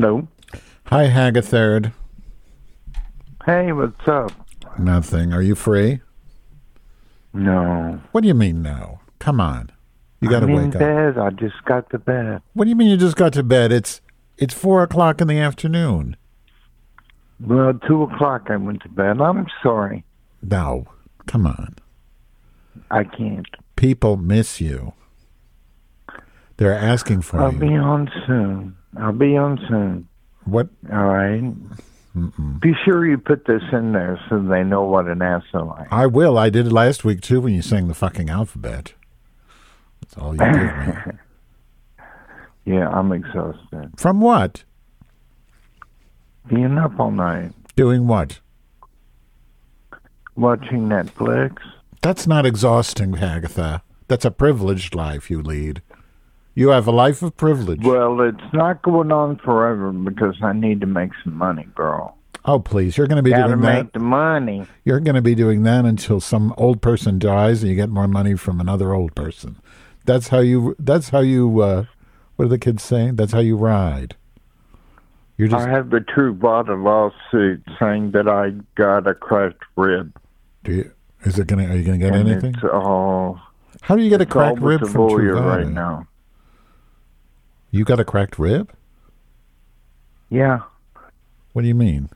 Hello. Hi, Hagathird. Hey, what's up? Nothing. Are you free? No. What do you mean, no? Come on. You got to I'm wake in up. bed. I just got to bed. What do you mean you just got to bed? It's it's four o'clock in the afternoon. Well, two o'clock I went to bed. I'm sorry. No, come on. I can't. People miss you. They're asking for I'll you. be on soon. I'll be on soon. what? All right. Be sure you put this in there so they know what an asshole I am. I will. I did it last week too when you sang the fucking alphabet. That's all you give me. Yeah, I'm exhausted. From what? Being up all night, Doing what? watching Netflix. That's not exhausting, Agatha. That's a privileged life you lead. You have a life of privilege. Well, it's not going on forever because I need to make some money, girl. oh, please. You're going to be Gotta doing make that. the money. You're going to be doing that until some old person dies and you get more money from another old person. That's how you that's how you uh what do the kids say? That's how you ride. You're just I have the Truvada lawsuit saying that I got a cracked rib. do you, is it going to are you going to get and anything? It's all, How do you get a cracked rib from Truvada? right now. You got a cracked rib? Yeah. What do you mean?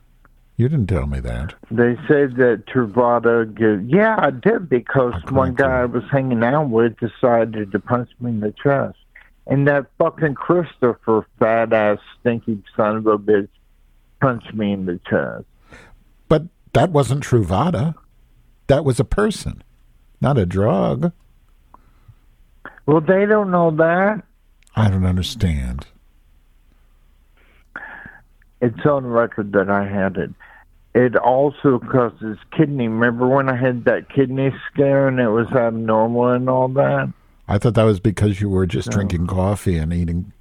You didn't tell me that. They said that Truvada yeah, I did because A one guy I was hanging out with decided to punch me in the chest. And that fucking Christopher fat ass stinky son of a bitch punched me in the chest. But that wasn't Truvada. That was a person, not a drug. Well they don't know that. I don't understand. It's on record that I had it. It also causes kidney. Remember when I had that kidney scare and it was abnormal and all that? I thought that was because you were just drinking coffee and eating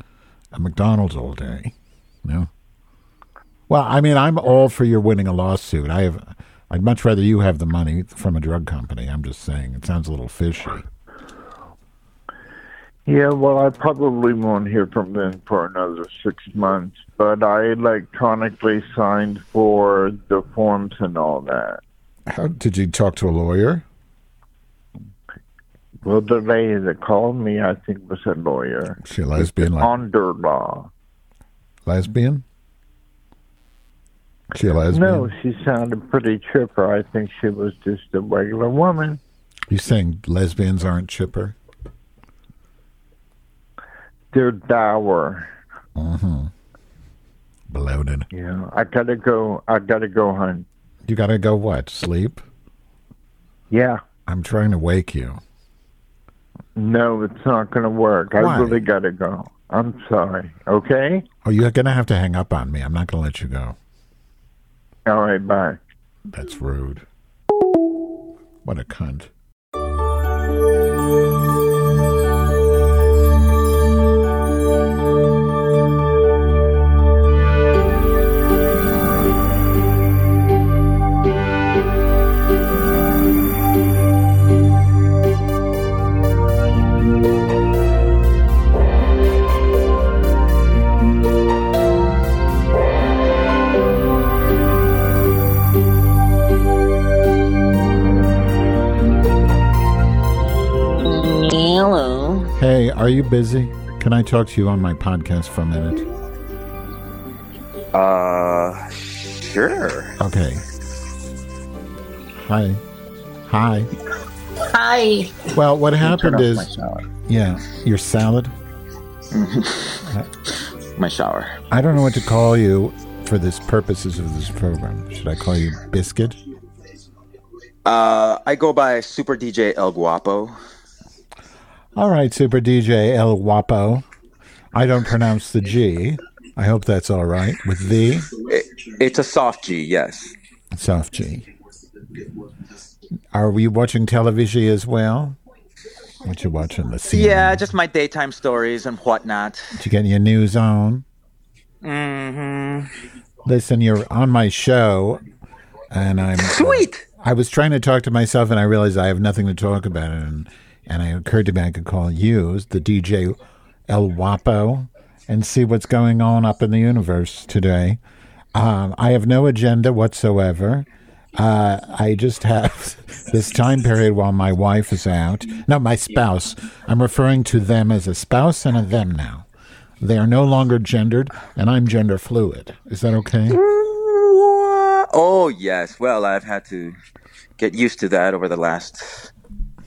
a McDonald's all day. No. Well, I mean, I'm all for your winning a lawsuit. I have. I'd much rather you have the money from a drug company. I'm just saying. It sounds a little fishy. Yeah, well, I probably won't hear from them for another six months, but I electronically signed for the forms and all that. How did you talk to a lawyer? Well, the lady that called me, I think, was a lawyer. She a lesbian, like Under law. lesbian? She a lesbian? No, she sounded pretty chipper. I think she was just a regular woman. You saying lesbians aren't chipper? They're dour. Mm-hmm. Bloated. Yeah, I gotta go. I gotta go, hun. You gotta go what? Sleep? Yeah. I'm trying to wake you. No, it's not gonna work. Why? I really gotta go. I'm sorry. Okay. Oh, you're gonna have to hang up on me. I'm not gonna let you go. All right. Bye. That's rude. What a cunt. Are you busy? Can I talk to you on my podcast for a minute? Uh, sure. Okay. Hi. Hi. Hi. Well, what Turn happened off is, my shower. yeah, your salad. My shower. I don't know what to call you for this purposes of this program. Should I call you Biscuit? Uh, I go by Super DJ El Guapo. All right, Super DJ El Wapo. I don't pronounce the G. I hope that's all right with the It, it's a soft G, yes. soft G. Are we watching television as well? What you watching? The CNN? Yeah, just my daytime stories and whatnot. Did you get your news on? Mm-hmm. Listen, you're on my show, and I'm Sweet. I was trying to talk to myself, and I realized I have nothing to talk about, and and it occurred to me I could call you the DJ El Wapo, and see what's going on up in the universe today. Um, I have no agenda whatsoever. Uh, I just have this time period while my wife is out. No, my spouse. I'm referring to them as a spouse and a them now. They are no longer gendered, and I'm gender fluid. Is that okay? Oh yes. Well, I've had to get used to that over the last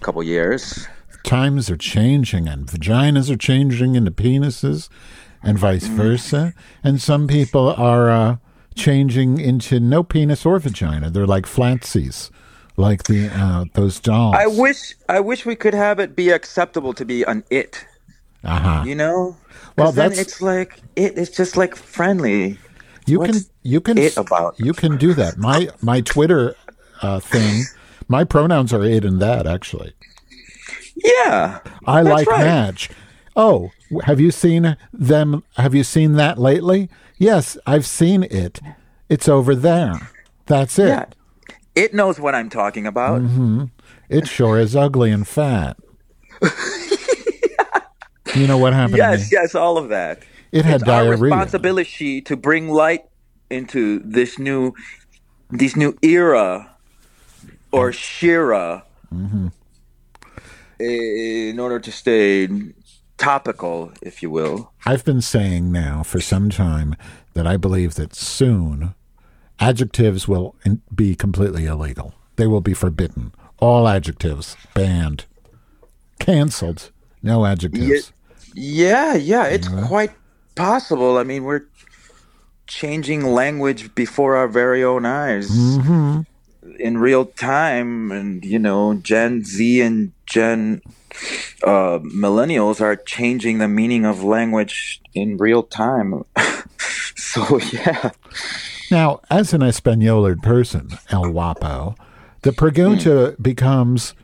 couple years. Times are changing, and vaginas are changing into penises, and vice versa. And some people are uh, changing into no penis or vagina. They're like flatsies, like the uh, those dolls. I wish I wish we could have it be acceptable to be an it. Uh huh. You know, Well, then that's- it's like it. It's just like friendly. You What's can you can it about? you can do that. My my Twitter uh, thing. My pronouns are it and that actually. Yeah. I like right. Madge. Oh, have you seen them? Have you seen that lately? Yes, I've seen it. It's over there. That's it. Yeah. It knows what I'm talking about. Mm-hmm. It sure is ugly and fat. You know what happened Yes, yes, all of that. It had it's our diarrhea. responsibility to bring light into this new, this new era, or shira, Mm-hmm. in order to stay topical, if you will. I've been saying now for some time that I believe that soon adjectives will be completely illegal. They will be forbidden. All adjectives banned, canceled. No adjectives. Yeah, yeah, it's quite possible. I mean, we're changing language before our very own eyes Mm-hmm. In real time, and you know, Gen Z and Gen uh, millennials are changing the meaning of language in real time. so yeah, Now, as an Espanolard person, El Guapo, the pregunta becomes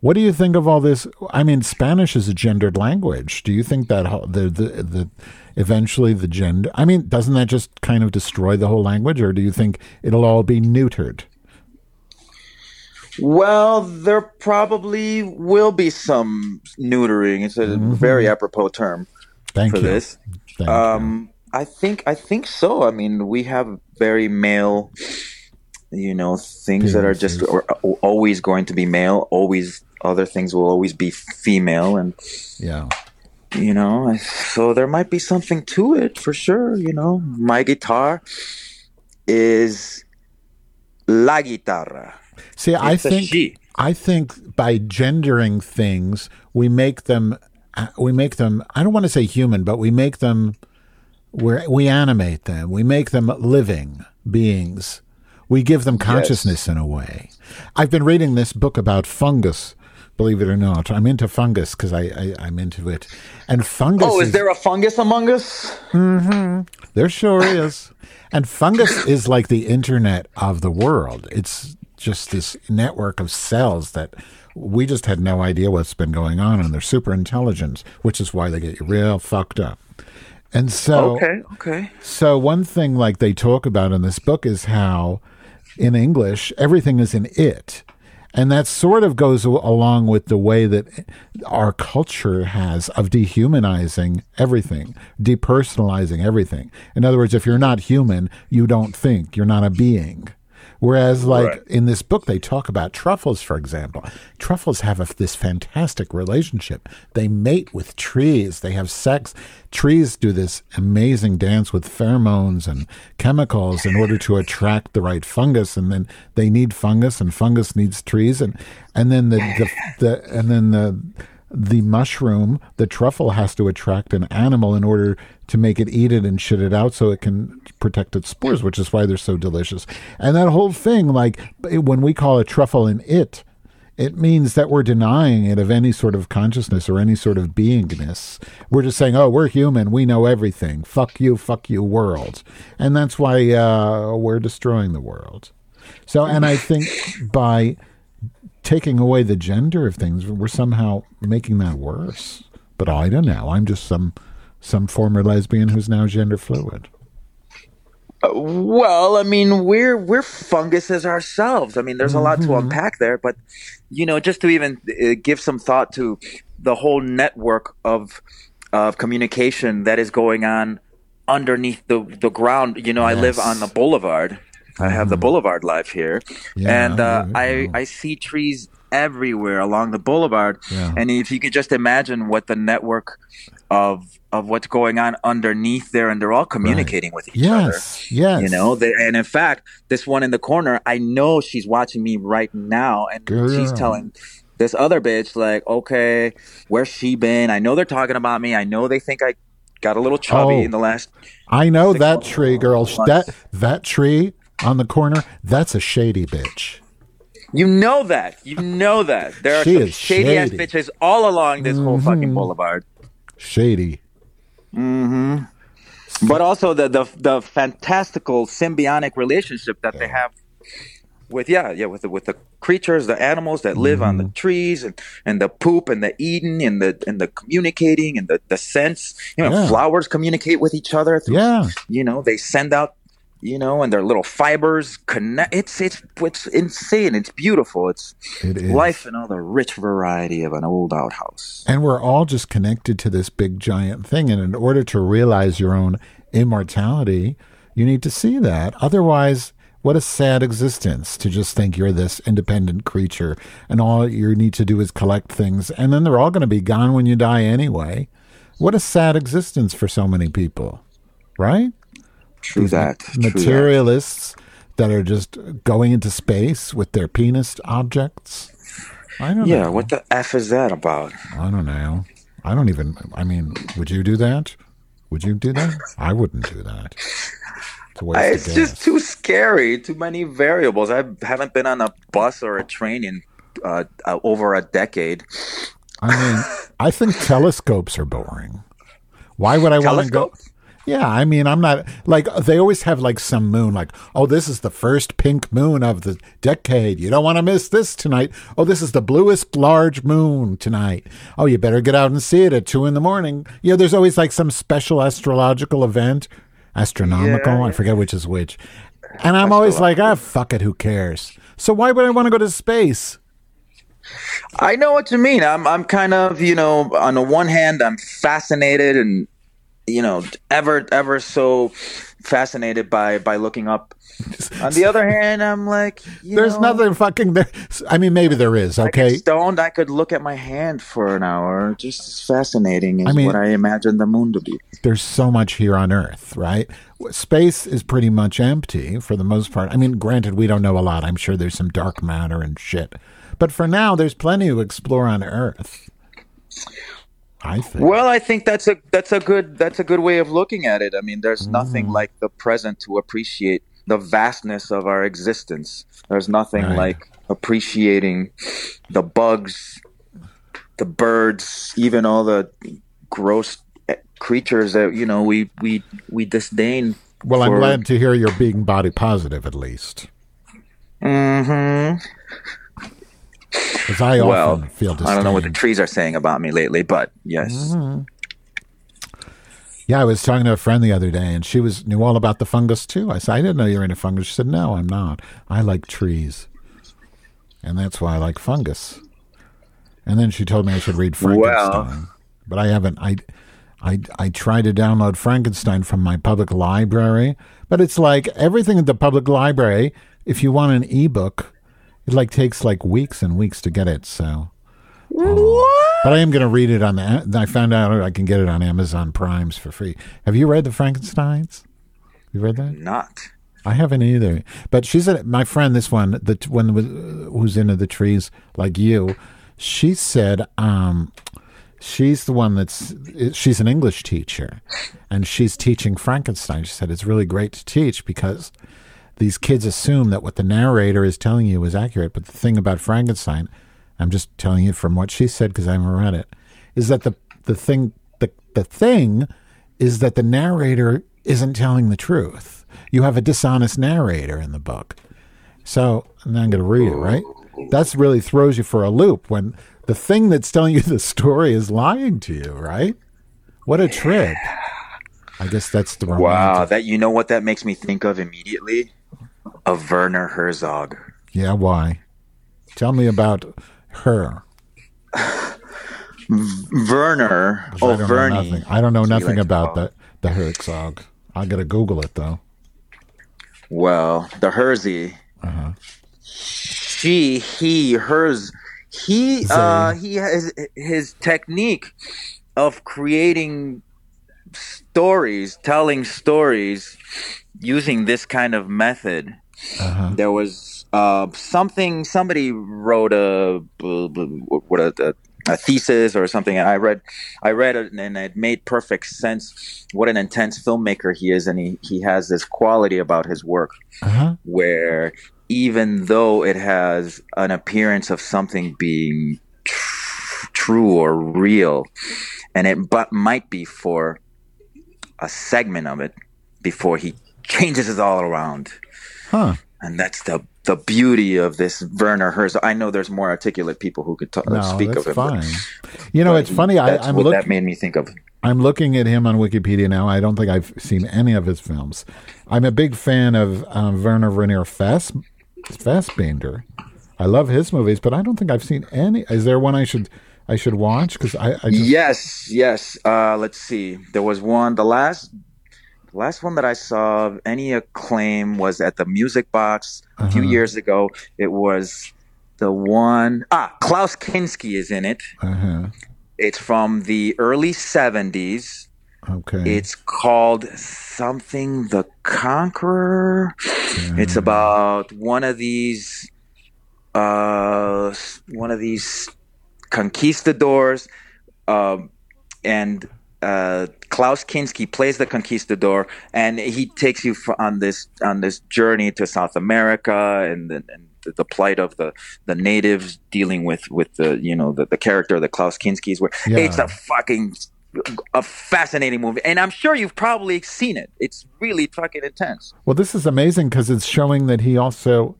what do you think of all this? I mean, Spanish is a gendered language. Do you think that the, the, the eventually the gender, I mean, doesn't that just kind of destroy the whole language, or do you think it'll all be neutered? Well, there probably will be some neutering. It's a very apropos term. Thank for you. this. Thank you. Um, I think I think so. I mean, we have very male, you know, things that are just Penises. or, or always going to be male. Always other things will always be female, and Yeah. you know, so there might be something to it for sure. You know, my guitar is la guitarra. See, I It's a think she. I think by gendering things, we make them uh, we make them I don't want to say human, but we make them we we animate them. We make them living beings. We give them consciousness in a way. I've been reading this book about fungus. Believe it or not, I'm into fungus because I, I I'm into it. And fungus. Oh, is there a fungus among us? There sure is. And fungus is like the internet of the world. It's just this network of cells that we just had no idea what's been going on, and they're super intelligent, which is why they get you real fucked up. And so, Okay, okay. so one thing like they talk about in this book is how in English everything is in it. And that sort of goes along with the way that our culture has of dehumanizing everything, depersonalizing everything. In other words, if you're not human, you don't think, you're not a being. Whereas, like Right. in this book, they talk about truffles, for example. Truffles have a, this fantastic relationship. They mate with trees, they have sex. Trees do this amazing dance with pheromones and chemicals in order to attract the right fungus, and then they need fungus, and fungus needs trees, and and then the, the, the and then the the mushroom, the truffle has to attract an animal in order to make it eat it and shit it out so it can protect its spores, which is why they're so delicious. And that whole thing, like when we call a truffle an it, it means that we're denying it of any sort of consciousness or any sort of beingness. We're just saying, oh, we're human. We know everything. Fuck you, fuck you, world. And that's why uh, we're destroying the world. So, and I think by taking away the gender of things, we're somehow making that worse. But I don't know. I'm just some some former lesbian who's now gender fluid. Uh, Well, I mean, we're we're funguses ourselves. I mean, there's a lot to unpack there, but you know, just to even uh, give some thought to the whole network of of communication that is going on underneath the the ground. You know, I live on the boulevard. I have the boulevard life here, Yeah, and uh, I. I see trees everywhere along the boulevard. Yeah. And if you could just imagine what the network of of what's going on underneath there, and they're all communicating with each other. Yes, yes. You know, they, and in fact, this one in the corner, I know she's watching me right now, and she's telling this other bitch, like, okay, where's she been? I know they're talking about me. I know they think I got a little chubby Oh. in the last. I know that tree, girl. That that tree on the corner. That's a shady bitch. You know that. You know that. There are She some shady ass bitches all along this whole fucking boulevard. Shady. Mm-hmm. but also the the the fantastical symbiotic relationship that they have with yeah yeah with the with the creatures the animals that live on the Mm-hmm. trees and and the poop and the eating and the and the communicating and the the scents you know Yeah. flowers communicate with each other through, Yeah. you know they send out you know and their little fibers connect it's it's it's insane it's beautiful it's It life in all the rich variety of an old outhouse And we're all just connected to this big giant thing. And in order to realize your own immortality, you need to see that. Otherwise, what a sad existence to just think you're this independent creature and all you need to do is collect things and then they're all going to be gone when you die anyway. What a sad existence for so many people, right? True that true that. Materialists that are just going into space with their penis objects. I don't know. yeah know. what the f is that about I don't know. I don't even. I mean, would you do that? Would you do that? I wouldn't do that. It's, a waste of It's just too scary. Too many variables. I haven't been on a bus or a train in uh, uh, over a decade. I mean, I think telescopes are boring. Why would I want to go? Yeah, I mean, I'm not like they always have like some moon, like, oh, this is the first pink moon of the decade. You don't want to miss this tonight. Oh, this is the bluest large moon tonight. Oh, you better get out and see it at two in the morning. You know, there's always like some special astrological event, astronomical. Yeah, I yeah. forget which is which. And I'm always like, ah, fuck it, who cares? So why would I want to go to space? I know what you mean. I'm I'm kind of you know on the one hand I'm fascinated and you know ever ever so fascinated by by looking up. On the other hand, I'm like you There's know, nothing fucking there. I mean, maybe there is. Okay, stoned. I could look at my hand for an hour. Just as fascinating as I mean- what I imagine the moon to be. there's so much here on Earth, right? Space is pretty much empty for the most part. I mean, granted, we don't know a lot. I'm sure there's some dark matter and shit. But for now, there's plenty to explore on Earth. I think. Well, I think that's a that's a good that's a good way of looking at it. I mean, there's Mm. nothing like the present to appreciate the vastness of our existence. There's nothing Right. like appreciating the bugs, the birds, even all the gross creatures that you know we we we disdain. well, I'm glad to hear you're being body positive at least. Mhm. Because I Well, often feel disdain. I don't know what the trees are saying about me lately, but yes. Mm-hmm. Yeah, I was talking to a friend the other day, and she was knew all about the fungus too. I said, "I didn't know you were into fungus." She said, "No, I'm not. I like trees, and that's why I like fungus." And then she told me I should read Frankenstein, but I haven't. I, I, I tried to download Frankenstein from my public library, but it's like everything at the public library. If you want an ebook, it like takes like weeks and weeks to get it. So. But I am going to read it on the. I found out I can get it on Amazon Primes for free. Have you read the Frankenstein's? You read that? Not. I haven't either. But she said my friend, this one, the one was- who's into the trees like you, she said um, she's the one that's she's an English teacher, and she's teaching Frankenstein. She said it's really great to teach because these kids assume that what the narrator is telling you is accurate. But the thing about Frankenstein, I'm just telling you from what she said because I haven't read it, is that the the thing the the thing is that the narrator isn't telling the truth. You have a dishonest narrator in the book. So and I'm going to read it, right? That's really throws you for a loop when the thing that's telling you the story is lying to you, right? What a trip. I guess that's the Wow, that you know what that makes me think of immediately? Of Werner Herzog. Yeah, why? Tell me about her. Werner. Oh, I don't know Vernie. nothing. I don't know nothing about the the Herzog. I gotta Google it though. Well, the Hersey. Uh-huh. She, he, hers. He, uh, he has his technique of creating stories, telling stories using this kind of method. Uh-huh. There was uh, something somebody wrote a what a, a, thesis or something, and I read I read it and it made perfect sense. What an intense filmmaker he is, and he he has this quality about his work Uh-huh. where even though it has an appearance of something being tr- true or real, and it but might be for a segment of it before he changes it all around. Huh. And that's the the beauty of this Werner Herzog. I know there's more articulate people who could talk, No, speak of him. but- fine. You know, but it's funny. I, I'm what looking. that made me think of. I'm looking at him on Wikipedia now. I don't think I've seen any of his films. I'm a big fan of um, Werner Werner Fass, Fassbinder. I love his movies, but I don't think I've seen any. Is there one I should I should watch? Because I, I just Yes, yes. Uh, let's see. There was one. The last, the last one that I saw of any acclaim was at the Music Box a few Uh-huh. years ago. It was the one. Ah, Klaus Kinski is in it. uh-huh. It's from the early '70s. okay. It's called something the Conqueror. It's about one of these, uh, one of these conquistadors, um, and uh, Klaus Kinski plays the conquistador, and he takes you on this on this journey to South America and, the, and the, the plight of the, the natives, dealing with with the you know the, the character that Klaus Kinski is. Where Yeah. it's a fucking a fascinating movie, and I'm sure you've probably seen it. It's really fucking intense. well, this is amazing because it's showing that he also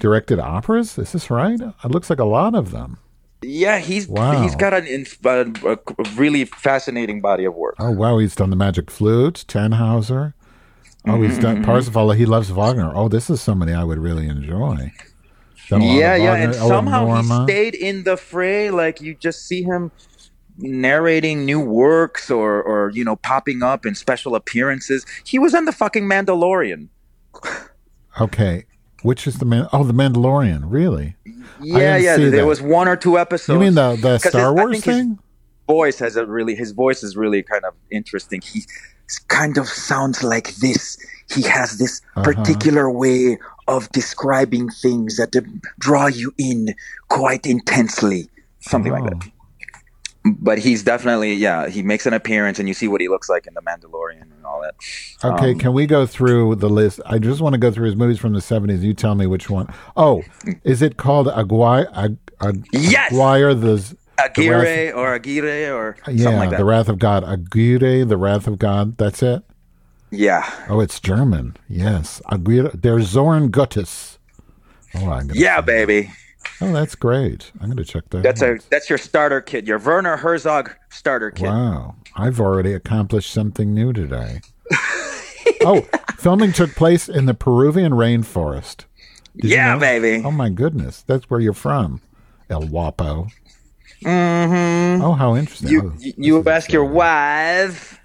directed operas. Is this right? It looks like a lot of them. Yeah, he's Wow. he's got an a, a really fascinating body of work. Oh wow, he's done the Magic Flute, Tannhauser. Oh, he's Mm-hmm, done Parsifal. He loves Wagner. Oh, this is somebody I would really enjoy. Done a lot of Yeah, yeah, and Oh, somehow Norma. he stayed in the fray. Like you just see him narrating new works or or you know popping up in special appearances. He was on the fucking Mandalorian. Okay, which is the man? Oh, the Mandalorian. Really? Yeah, yeah. there that. was one or two episodes. you mean the the Star Wars thing? voice has a really his voice is really kind of interesting. He kind of sounds like this. He has this Uh-huh. particular way of describing things that draw you in quite intensely, something like that. But he's definitely yeah. He makes an appearance, and you see what he looks like in the Mandalorian and all that. Okay, Um, can we go through the list? I just want to go through his movies from the seventies. You tell me which one. Oh, is it called Aguirre? Ag- Ag- Yes! Aguirre the Aguirre or Aguirre or yeah, something like that. the Wrath of God. Aguirre, the Wrath of God. That's it. yeah, Oh, it's German. Yes, Aguirre. There's Zorn Gottes. Oh, yeah, baby. Oh, that's great. I'm going to check that. That's out. a that's your starter kit. Your Werner Herzog starter kit. Wow, I've already accomplished something new today. oh, filming took place in the Peruvian rainforest. Did you Yeah, know? baby. Oh my goodness, that's where you're from, El Wapo. Mm-hmm. Oh, how interesting. You Oh, you, you ask your wife.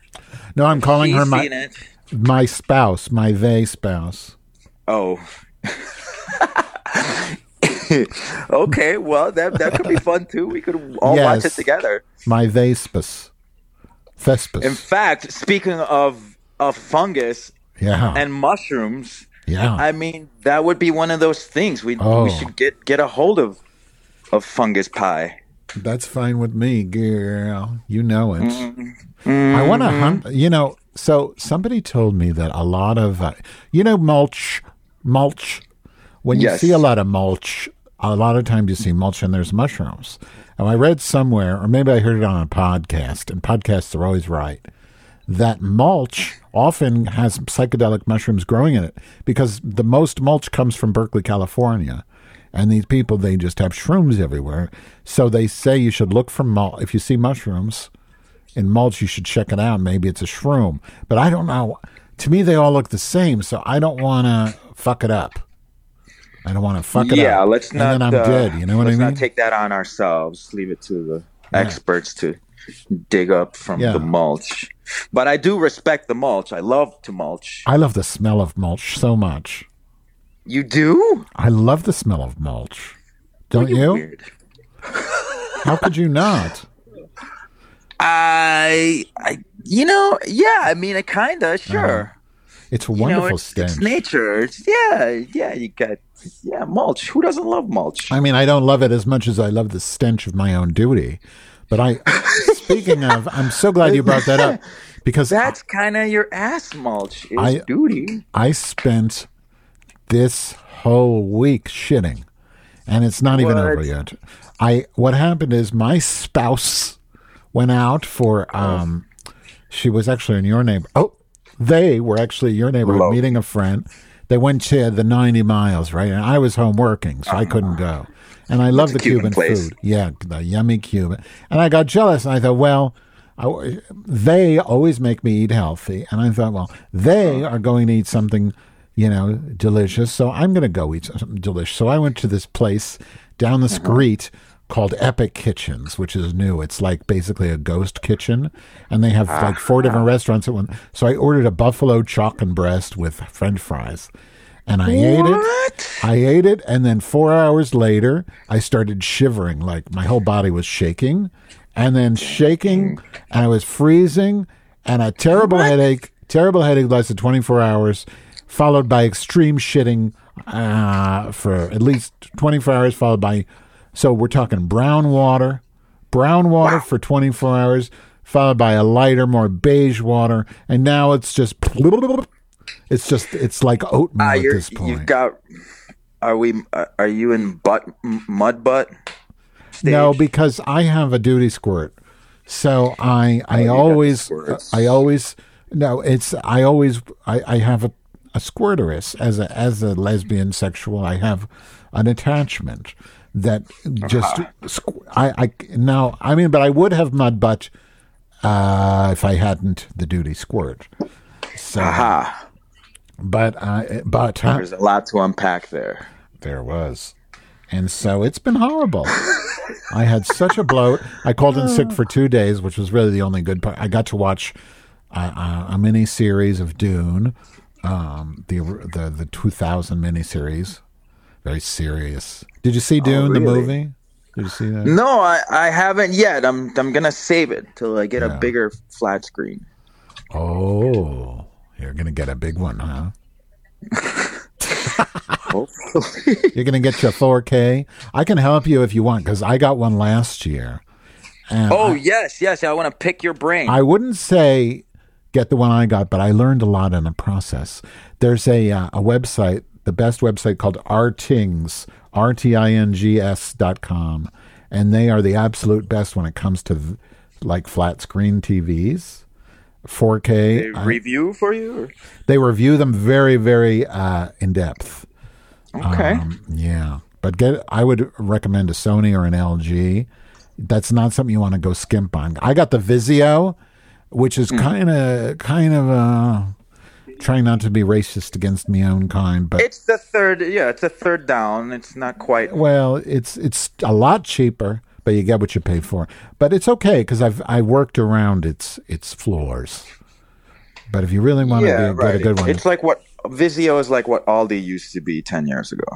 No, I'm calling her my it. my spouse, my they spouse. Oh. okay, well that that could be fun too. We could all watch it together. My Thespis. Thespis. In fact, speaking of of fungus yeah. and mushrooms, yeah. I mean that would be one of those things we Oh. we should get get a hold of of fungus pie. That's fine with me, girl. You know it. Mm-hmm. I want to hunt. You know, so somebody told me that a lot of, uh, you know, mulch, mulch. When you Yes. see a lot of mulch, a lot of times you see mulch and there's mushrooms. And I read somewhere, or maybe I heard it on a podcast, and podcasts are always right, that mulch often has psychedelic mushrooms growing in it because the most mulch comes from Berkeley, California. And these people, they just have shrooms everywhere. So they say you should look for mulch. If you see mushrooms in mulch, you should check it out. Maybe it's a shroom. But I don't know. To me, they all look the same. So I don't want to fuck it up. I don't want to fuck it up. yeah, let's not. And then I'm uh, dead. You know what I mean? let's not take that on ourselves. Leave it to the experts to dig up from Yeah. the mulch. But I do respect the mulch. I love to mulch. I love the smell of mulch so much. You do? I love the smell of mulch. Don't You're you? Weird. How could you not? I, I, you know, yeah. I mean, I kinda sure. It's a You know, wonderful it's, stench. it's nature. It's, yeah, yeah. You got yeah mulch. Who doesn't love mulch? I mean, I don't love it as much as I love the stench of my own duty. But I, speaking of, I'm so glad you brought that up because That's kind of your ass mulch is I- duty. I spent this whole week shitting, and it's not even over yet. I what happened is my spouse went out for um, she was actually in your neighbor. Oh, they were actually your neighborhood Hello. meeting a friend. They went to the ninety miles, right? And I was home working, so I couldn't go. And I love the Cuban Cuban, food. Yeah, the yummy Cuban. And I got jealous, and I thought, well. I, they always make me eat healthy, and I thought, well, they are going to eat something, you know, delicious. So I'm going to go eat something delicious. So I went to this place down the street called Epic Kitchens, which is new. It's like basically a ghost kitchen, and they have like four different restaurants at one. So I ordered a buffalo chalk and breast with French fries, and I ate it. I ate it, and then four hours later, I started shivering, like my whole body was shaking, and then shaking, and I was freezing, and a terrible headache. Terrible headache lasted 24 hours, followed by extreme shitting uh, for at least 24 hours, followed by. So we're talking brown water, brown water for 24 hours, followed by a lighter, more beige water, and now it's just. It's just it's like oatmeal Ah, at this point. you've got. Are we? uh, Are you in butt mud butt? Stage? No, because I have a duty squirt. So I I Oh, always. I always no, it's I always I, I have a, a squirteress as a as a lesbian sexual. I have an attachment that just squ- I I now I mean, but I would have mud butt uh, if I hadn't the duty squirt. So, Aha! but uh, but uh, There's a lot to unpack there. There was. And so it's been horrible. I had such a bloat. I called in sick for two days, which was really the only good part. I got to watch uh, uh, a mini series of Dune, um, the the the 2000 mini series. Very serious. Did you see Dune, the really? movie? Did you see that? No, I, I haven't yet. I'm I'm gonna save it till I get Yeah. a bigger flat screen. Oh, you're going to get a big one, huh? Hopefully. You're going to get your 4K. I can help you if you want because I got one last year. And oh yes, yes. I want to pick your brain. I wouldn't say get the one I got, but I learned a lot in the process. There's a uh, a website, the best website called Rtings, R T I N G S dot com, and they are the absolute best when it comes to like flat screen TVs, 4K. They I- review for you. Or? they review them very, very uh, in depth. Okay. Um, yeah, but get I would recommend a Sony or an LG. That's not something you want to go skimp on. I got the Vizio, which is kind of kind of uh, trying not to be racist against my own kind, but it's the third. Yeah, it's the third down. It's not quite. well, it's it's a lot cheaper, but you get what you pay for. But it's okay because I've I worked around its its floors. But if you really want yeah, to right. get a good one, It's like what Vizio is like what Aldi used to be ten years ago.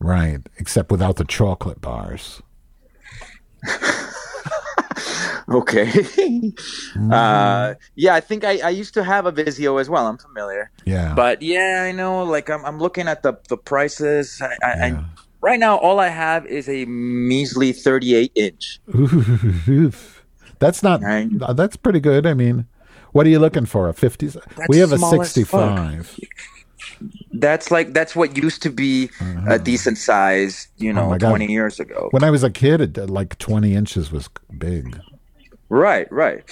right? Except without the chocolate bars. Okay. Mm-hmm. uh, yeah, I think I, I used to have a Vizio as well. I'm familiar. Yeah. But yeah, I know. Like I'm, I'm looking at the the prices. I, I, Yeah. I right now all I have is a measly 38 inch. Oof. That's not. Uh, That's pretty good. I mean, what are you looking for? A fifty? We have a sixty-five. That's like that's what used to be a decent size, you know, Mm-hmm. Oh 20 years ago. When I was a kid, it, like twenty inches was big. Right, right.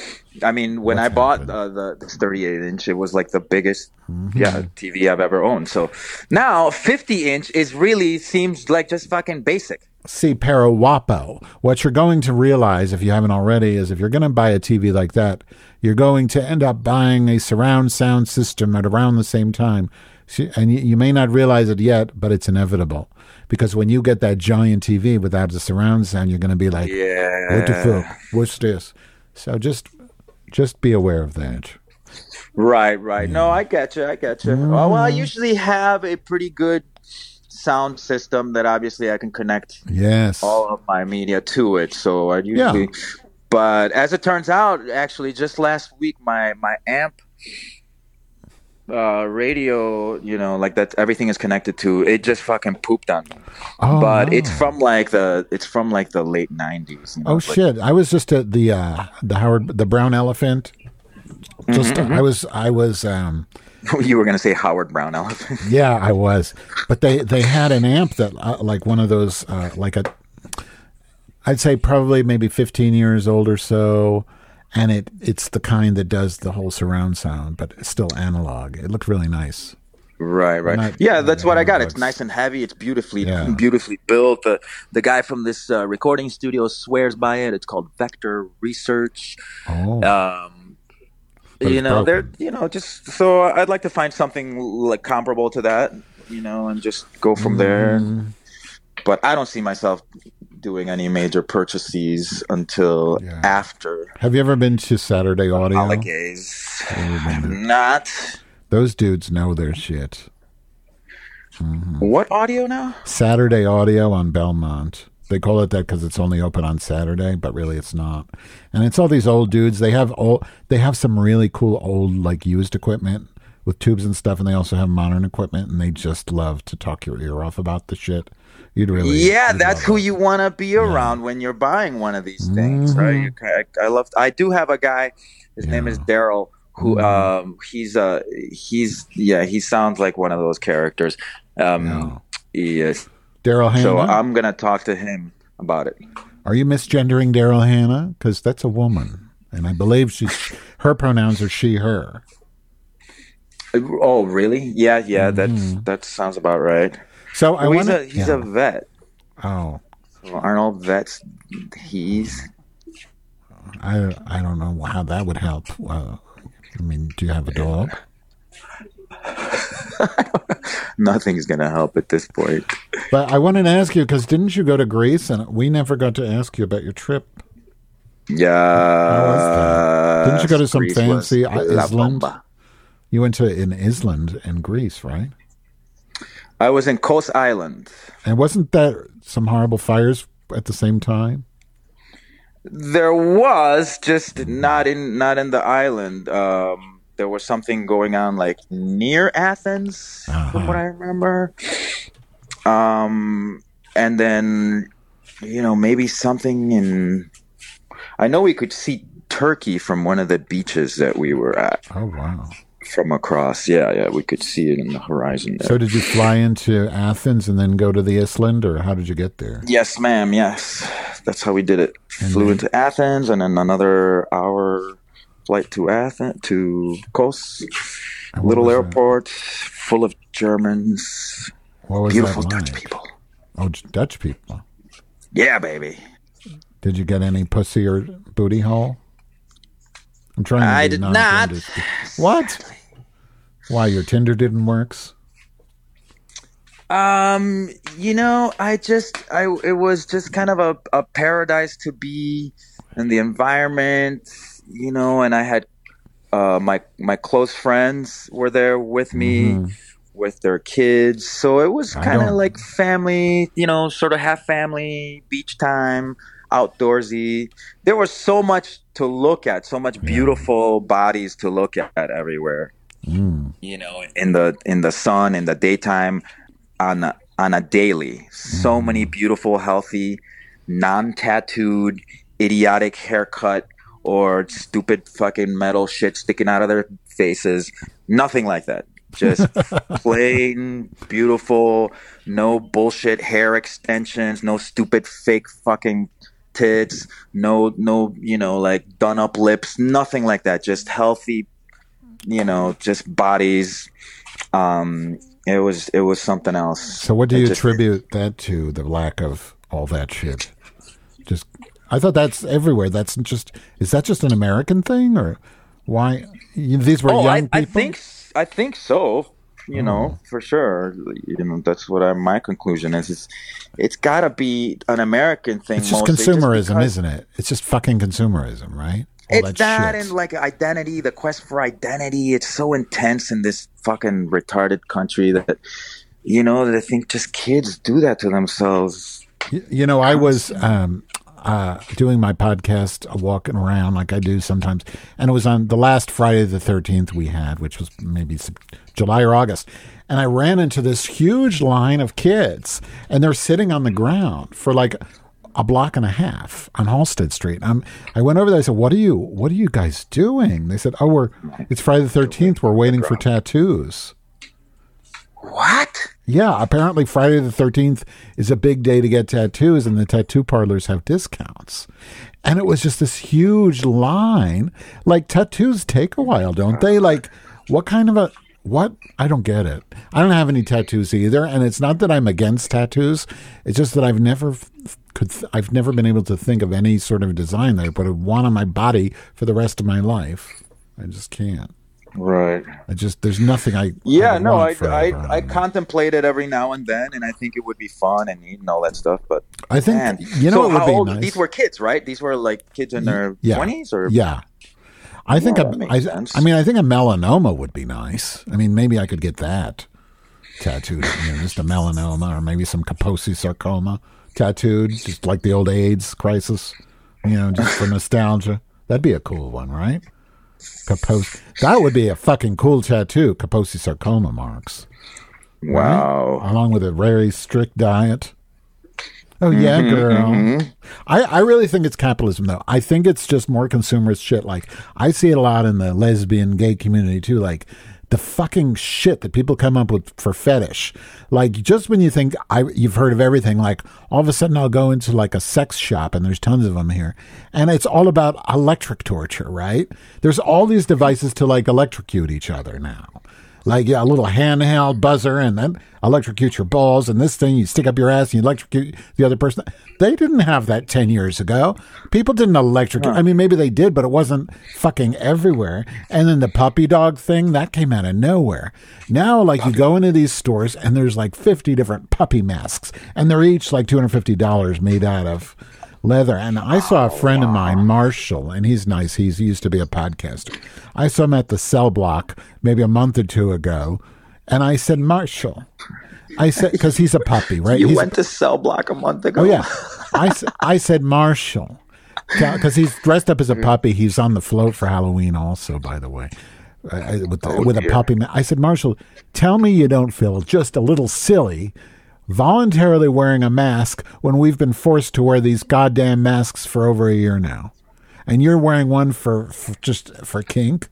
I mean, when What's I bought uh, the this 38 inch, it was like the biggest, Mm-hmm. yeah, TV I've ever owned. So now 50 inch is really seems like just fucking basic. See, Parawapo. What you're going to realize, if you haven't already, is if you're going to buy a TV like that, you're going to end up buying a surround sound system at around the same time and you may not realize it yet, but it's inevitable because when you get that giant TV without the surround sound, you're going to be like, Yeah. "What the fuck? What's this?" So just just be aware of that. Right, right. No, I get you. I get you. Well, well, I usually have a pretty good sound system that obviously I can connect Yes. all of my media to it. So I usually, but as it turns out, actually, just last week, my my amp uh radio you know like that everything is connected to it just fucking pooped on me Oh, but no. it's from like the it's from like the late 90s you know, Oh like- shit! I was just at the uh, the Howard the Brown Elephant. Just Mm-hmm, I was I was um, you were gonna say howard brown elephant yeah I was, but they they had an amp that uh, like one of those uh, like a I'd say probably maybe fifteen years old or so, and it it's the kind that does the whole surround sound, but still analog. It looked really nice. Right, right. Not- yeah, that's what I got. It's nice and heavy. It's beautifully, Yeah. beautifully built. The the guy from this uh, recording studio swears by it. It's called Vector Research. Oh, Um, you know, they're you know just so I'd like to find something like comparable to that. You know, and just go from there. Mm. But I don't see myself doing any major purchases until Yeah. after have you ever been to Saturday Audio? Not Those dudes know their shit. Mm-hmm. what audio now? Saturday Audio on Belmont. They call it that because it's only open on Saturday, but really it's not. And it's all these old dudes. They have old, they have some really cool old like used equipment with tubes and stuff, and they also have modern equipment. And they just love to talk your ear off about the shit. You'd really, Yeah, you'd that's who it. you want to be around when you're buying one of these things, right? You, ca- I, love. I do have a guy. His name is Daryl. Who um he's uh he's yeah he sounds like one of those characters. Um, he is. Daryl Hannah. So I'm gonna talk to him about it. Are you misgendering Daryl Hannah? Because that's a woman, and I believe she's her pronouns are she her. Oh, really? Yeah, yeah. That's that sounds about right. So I Well, he's want a he's a vet. oh. So aren't all vets? He's I I don't know how that would help. Uh, I mean, do you have a dog? nothing's gonna help at this point. But I wanted to ask you because didn't you go to Greece and we never got to ask you about your trip? Yeah. that? Didn't you go to some Greece fancy i- island? You went to in Island and Greece, right? I was in Kos Island. And wasn't that some horrible fires at the same time? There was just not in not in the island. Um, there was something going on like near Athens, from what I remember. Um, and then you know maybe something in. I know we could see Turkey from one of the beaches that we were at Oh wow! From across. Yeah, yeah, we could see it in the horizon there. So did you fly into Athens and then go to the Island, or how did you get there? Yes, ma'am. Yes, that's how we did it. Flew into Athens, and then another hour flight to Athens to Kos, little was that- airport full of Germans, What was beautiful Dutch people. Oh, Dutch people. Yeah, baby. Did you get any pussy or booty hole? I'm trying. To I did not. What? Why your Tinder didn't works? Um, you know, I just, I, it was just kind of a, a paradise to be in the environment, you know, and I had, uh, my, my close friends were there with me with their kids. So it was kind of like family, you know, sort of half family, beach time, outdoorsy. There was so much to look at, so much beautiful bodies to look at everywhere. Mm. you know in the in the sun in the daytime on a, on a daily. So many beautiful healthy non-tattooed idiotic haircut or stupid fucking metal shit sticking out of their faces. Nothing like that. Just plain beautiful no bullshit hair extensions no stupid fake fucking tits no no you know like done up lips nothing like that just healthy you know, just bodies. Um, it was it was something else. So what do you just- attribute that to? The lack of all that shit. Just, I thought that's everywhere. That's just. Is that just an American thing, or why? These were Oh, young I, people. I think I think so. You know, for sure. You know, that's what I, my conclusion is. It's it's got to be an American thing. It's just mostly, consumerism, because isn't it? It's just fucking consumerism, right? All It's that shit. and like identity, the quest for identity. It's so intense in this fucking retarded country that you know that I think just kids do that to themselves. Y- You know, I was um, uh, doing my podcast, uh, walking around like I do sometimes, and it was on the last Friday the 13th we had, which was maybe July or August. And I ran into this huge line of kids, and they're sitting on the ground for like a block and a half on Halsted Street. Um, I went over there. I said, "What are you? What are you guys doing?" They said, "Oh, we're it's Friday the 13th. We're waiting for tattoos." What? Yeah, apparently Friday the 13th is a big day to get tattoos, and the tattoo parlors have discounts. And it was just this huge line. Like, tattoos take a while, don't they? Like, what kind of a. What? I don't get it. I don't have any tattoos either, and it's not that I'm against tattoos. It's just that I've never could I've never been able to think of any sort of design that I would want on my body for the rest of my life. I just can't. Right. I just there's nothing I Yeah, would no, I, forever I, on I contemplate it every now and then, and I think it would be fun and neat and all that stuff. But I think man, you know so how old? nice. These were kids, right? These were like kids in their Yeah. twenties, or Yeah. I think Yeah, a, I, sense. I mean I think a melanoma would be nice. I mean maybe I could get that tattooed, you know, just a melanoma or maybe some Kaposi sarcoma tattooed, just like the old AIDS crisis, you know, just for nostalgia. That'd be a cool one, right? Kaposi. That would be a fucking cool tattoo, Kaposi sarcoma marks, wow. along with a very strict diet. Oh yeah, Mm-hmm, girl. I, I really think it's capitalism though. I think it's just more consumerist shit. Like I see it a lot in the lesbian gay community too. Like the fucking shit that people come up with for fetish. Like just when you think I you've heard of everything, like all of a sudden I'll go into like a sex shop and there's tons of them here, and it's all about electric torture. Right? There's all these devices to like electrocute each other now like yeah, a little handheld buzzer and then electrocute your balls and this thing you stick up your ass and you electrocute the other person. They didn't have that 10 years ago. People didn't electrocute. I mean, maybe they did, but it wasn't fucking everywhere. And then the puppy dog thing, that came out of nowhere. Now, like you go into these stores and there's like 50 different puppy masks and they're each like $250 made out of leather. And I saw a friend of mine, Marshall, and he's nice. He's he used to be a podcaster. I saw him at the cell block maybe a month or two ago, and I said, Marshall, I said because he's a puppy, right? You He's a- went to Cell Block a month ago. oh yeah, I, I said Marshall because he's dressed up as a puppy. He's on the float for Halloween, also, by the way. uh, with the, with a puppy. I said, Marshall, tell me you don't feel just a little silly voluntarily wearing a mask when we've been forced to wear these goddamn masks for over a year now, and you're wearing one for, for just for kink.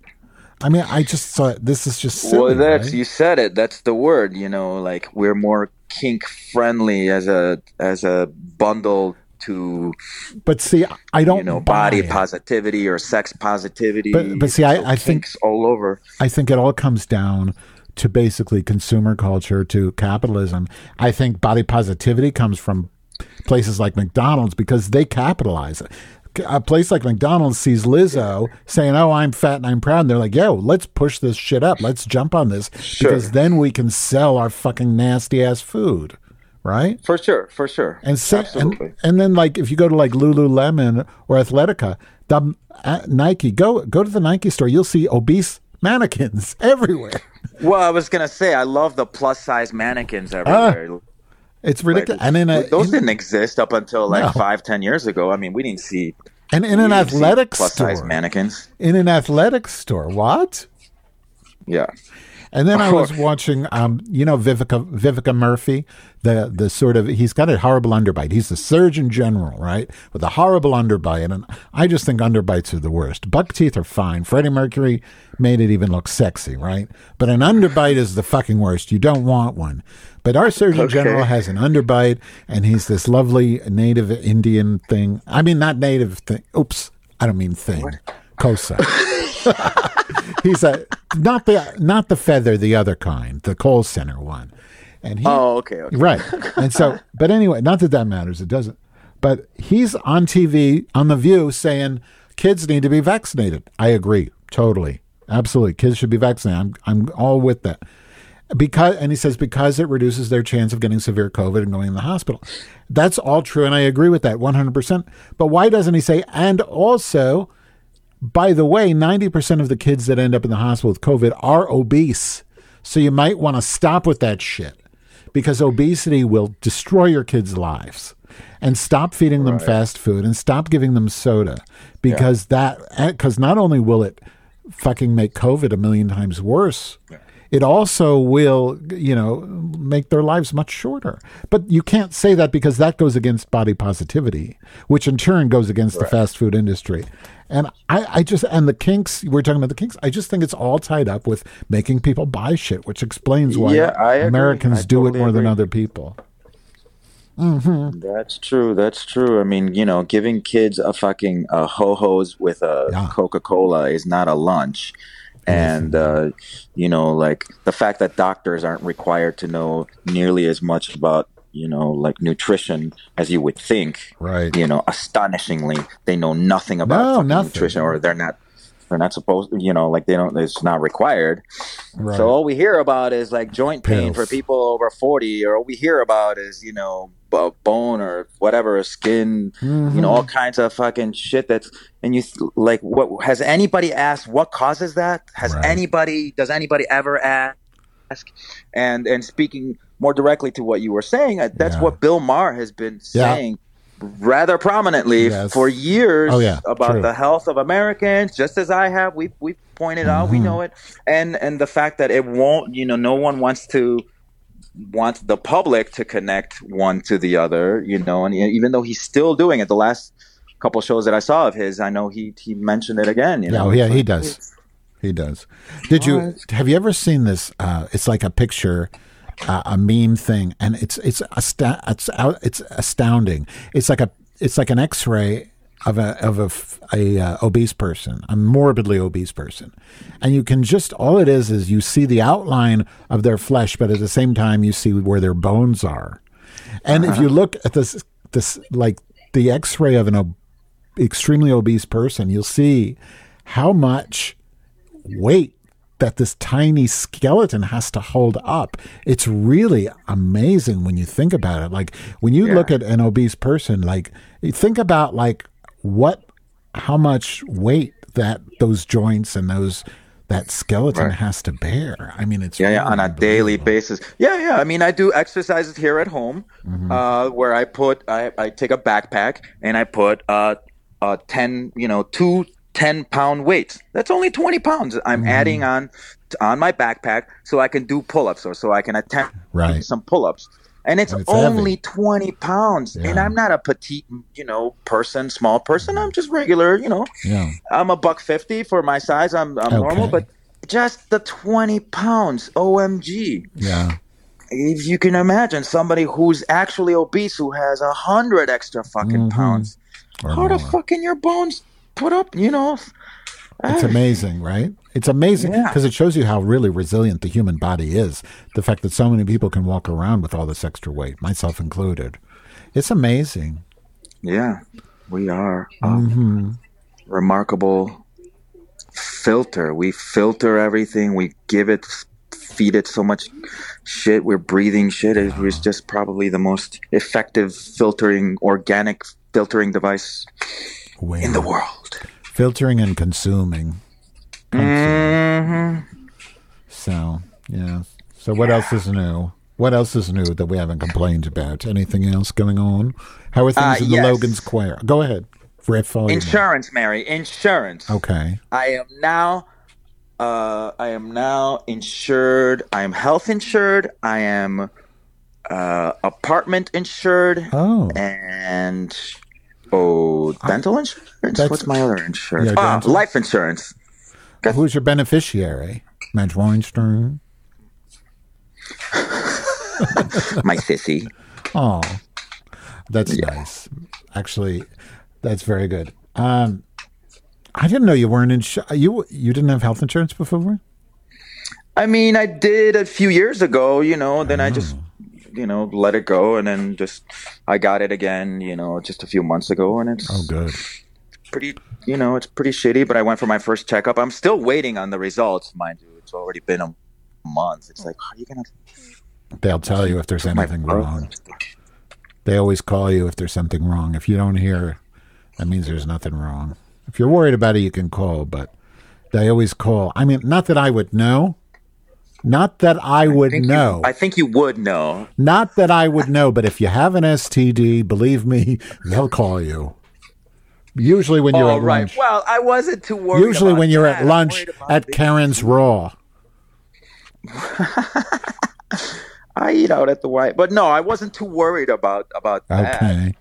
I mean, I just thought this is just silly. well, that's right? you said it. That's the word. You know, like we're more kink friendly as a as a bundle to But see, I don't you know body it. positivity or sex positivity. But- but see, I- I think- all over. I think it all comes down to basically consumer culture, to capitalism. I think body positivity comes from places like McDonald's because they capitalize it. A place like McDonald's sees Lizzo saying, "Oh, I'm fat and I'm proud." And they're like, "Yo, let's push this shit up. Let's jump on this Sure. because then we can sell our fucking nasty ass food." Right? For sure, for sure. And, Absolutely. and and then like if you go to like Lululemon or Athletica, the uh, Nike go go to the Nike store, you'll see obese mannequins everywhere. Well, I was gonna say I love the plus size mannequins ah, everywhere. It's Like, ridiculous. and in a those in- didn't exist up until like No. five, ten years ago. I mean, we didn't see and in an athletic plus size mannequins. In an athletic store, what? Yeah. And then I was watching, um, you know, Vivica Vivica Murphy, the the sort of he's got a horrible underbite. He's the Surgeon General, right, with a horrible underbite, and I just think underbites are the worst. Buck teeth are fine. Freddie Mercury made it even look sexy, right? But an underbite is the fucking worst. You don't want one. But our Surgeon Okay. General has an underbite, and he's this lovely native Indian thing. I mean, not native thing. Oops, I don't mean thing. Kosa. he's a not the not the feather, the other kind, the Kohl Center one. And he, Oh, okay. okay. right. And so, but anyway, not that that matters. It doesn't. But he's on TV on the View saying kids need to be vaccinated. I agree totally, absolutely. Kids should be vaccinated. I'm I'm all with that. because and he says because it reduces their chance of getting severe COVID and going in the hospital. That's all true, and I agree with that one hundred percent. But why doesn't he say and also? By the way, 90% of the kids that end up in the hospital with COVID are obese. So you might want to stop with that shit because obesity will destroy your kids' lives. And stop feeding them Right. fast food and stop giving them soda because that because not only will it fucking make COVID a million times worse, it also will, you know, make their lives much shorter. But you can't say that because that goes against body positivity, which in turn goes against the fast food industry. And I, I just, and the kinks, we're talking about the kinks, I just think it's all tied up with making people buy shit, which explains why Yeah. Americans do it totally more than other people. That's true. That's true. I mean, you know, giving kids a fucking uh, ho hos with a Yeah. Coca Cola is not a lunch. And, uh, you know, like the fact that doctors aren't required to know nearly as much about, you know, like nutrition as you would think. Right. You know, astonishingly, they know nothing about No, nothing. nutrition or they're not. They're not supposed, you know, like they don't. It's not required. Right. So all we hear about is like joint pain Pills. for people over 40, or all we hear about is, you know, bone or whatever, skin, you know, all kinds of fucking shit that's, and you like, what has anybody asked what causes that? Has Right. anybody, does anybody ever ask? And, and speaking more directly to what you were saying, uh, that's Yeah. what Bill Maher has been Yeah. saying rather prominently Yes. for years Oh, yeah, about true. the health of Americans, just as I have. We've we've pointed out, we Mm-hmm. know it, and and the fact that it won't, you know, no one wants to wants the public to connect one to the other, you know, and even though he's still doing it, the last couple shows that I saw of his, I know he he mentioned it again. You know, oh, yeah, It's he does. He does. Did you have you ever seen this? Uh, it's like a picture, uh, a meme thing, and it's it's it's out, it's astounding. It's like a it's like an X-ray of a of a, a, uh, obese person, a morbidly obese person, and you can just all it is is you see the outline of their flesh, but at the same time you see where their bones are. And if you look at this this like the X-ray of an ob- extremely obese person, you'll see how much weight that this tiny skeleton has to hold up. It's really amazing when you think about it. Like when you look at an obese person, like think about like what how much weight that those joints and those that skeleton Right. has to bear. I mean it's Yeah, yeah, on a daily basis. Yeah, yeah. I mean, I do exercises here at home, Mm-hmm. uh, where I put, I, I take a backpack and I put, uh, uh, ten, you know, two 10 pound weights. That's only 20 pounds. I'm Mm-hmm. adding on, on my backpack so I can do pull ups or so I can attempt Right. some pull ups. And it's, And it's only heavy. 20 pounds. And I'm not a petite, you know, person, small person. I'm just regular, you know, Yeah. I'm a buck fifty for my size. I'm, I'm normal, but just the twenty pounds. OMG! Yeah. If you can imagine somebody who's actually obese who has a hundred extra fucking Mhm. pounds, Or how the fuck can your bones put up? You know, It's amazing, right? It's amazing Yeah. because it shows you how really resilient the human body is. The fact that so many people can walk around with all this extra weight, myself included. It's amazing. yeah, we are um, remarkable filter. We filter everything. We give it, feed it so much shit. We're breathing shit. It was just probably the most effective filtering, organic filtering device Way in the world. filtering and consuming. Mm-hmm. So yeah. So what else is new? What else is new that we haven't complained about? Anything else going on? How are things Uh, in the yes. Logan Square? Go ahead. Riff all you want. Insurance, Mary. Insurance. Okay. I am now. Uh, I am now insured. I am health insured. I am uh, apartment insured. Oh. and oh, dental insurance. What's my other insurance? Yeah, ah, life insurance. Who's your beneficiary? Madge Weinstein. My sissy. Oh, that's nice. Actually, that's very good. Um, I didn't know you weren't in. you you didn't have health insurance before. I mean, I did a few years ago, you know, then I just, you know, let it go. And then just, I got it again, you know, just a few months ago. And it's Oh, good. pretty, you know, it's pretty shitty. But I went for my first checkup. I'm still waiting on the results, mind you. It's already been a month. It's like, how are you gonna? They'll tell you if there's anything wrong. They always call you if there's something wrong. If you don't hear, that means there's nothing wrong. If you're worried about it, you can call, but they always call. I mean, not that I would know. Not that I would you- know. I think you would know. Not that I would know, but if you have an STD, believe me, they'll call you. Usually when you're oh, at right. lunch. Well, I wasn't too worried. Usually when you're that. at lunch at Karen's Raw. I eat out at the White, but no, I wasn't too worried about about that. Okay.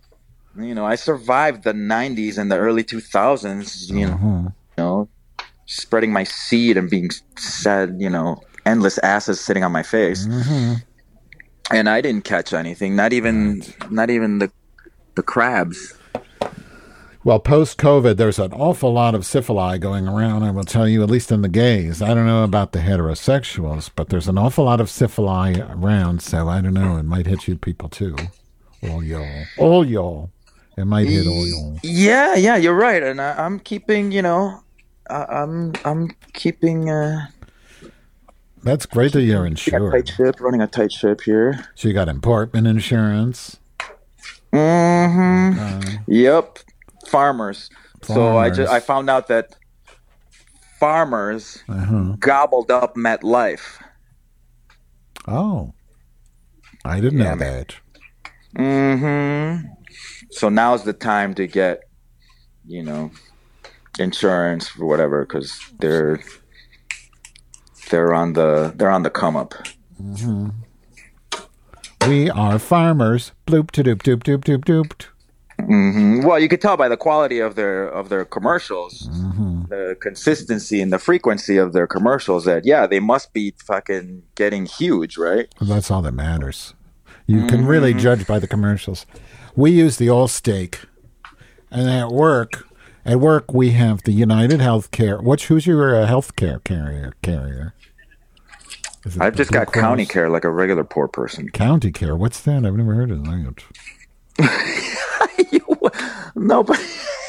You know, I survived the '90s and the early 2000s. You know, Mhm. you know, spreading my seed and being sad. You know, endless asses sitting on my face, Mhm. and I didn't catch anything. Not even, not even the the crabs. Well, post COVID, there's an awful lot of syphilis going around. I will tell you, at least in the gays. I don't know about the heterosexuals, but there's an awful lot of syphilis around. So I don't know. It might hit you people too. All y'all. All y'all. It might hit all y'all. Yeah, yeah, you're right, and I, I'm keeping. You know, I, I'm I'm keeping. Uh, That's great that you're a tight ship, running a tight ship here. So you got apartment insurance. Mm-hmm. Uh, Yep, farmers. farmers. So I just I found out that farmers uh-huh. gobbled up MetLife. Oh. I didn't Yeah, know man. that. Mm-hmm. So now's the time to get, you know, insurance or whatever because they're they're on the they're on the come up. Mm-hmm. We are farmers. Bloop to doop doop doop doop doop. hmm Well, you could tell by the quality of their of their commercials, mm-hmm. the consistency and the frequency of their commercials. That yeah, they must be fucking getting huge, right? That's all that matters. You can really mm-hmm. judge by the commercials. We use the Allstate, and at work, at work we have the United Healthcare. Which who's your uh, healthcare carrier? Carrier. I've just got county care like a regular poor person. County care. What's that? I've never heard of that. no, but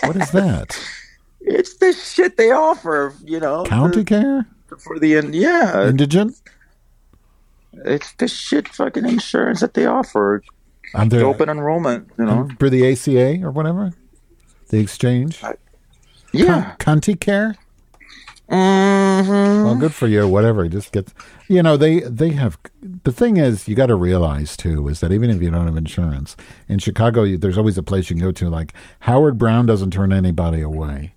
What is that? it's the shit they offer, you know. County the- care? for the in- yeah, Indigent? it's the shit fucking insurance that they offer. The open enrollment, you know. for the ACA or whatever. The exchange. Yeah. County care. hmm Well, good for you. Whatever, just get. You know, they they have. The thing is, you got to realize too is that even if you don't have insurance in Chicago, you, there's always a place you can go to. Like Howard Brown doesn't turn anybody away,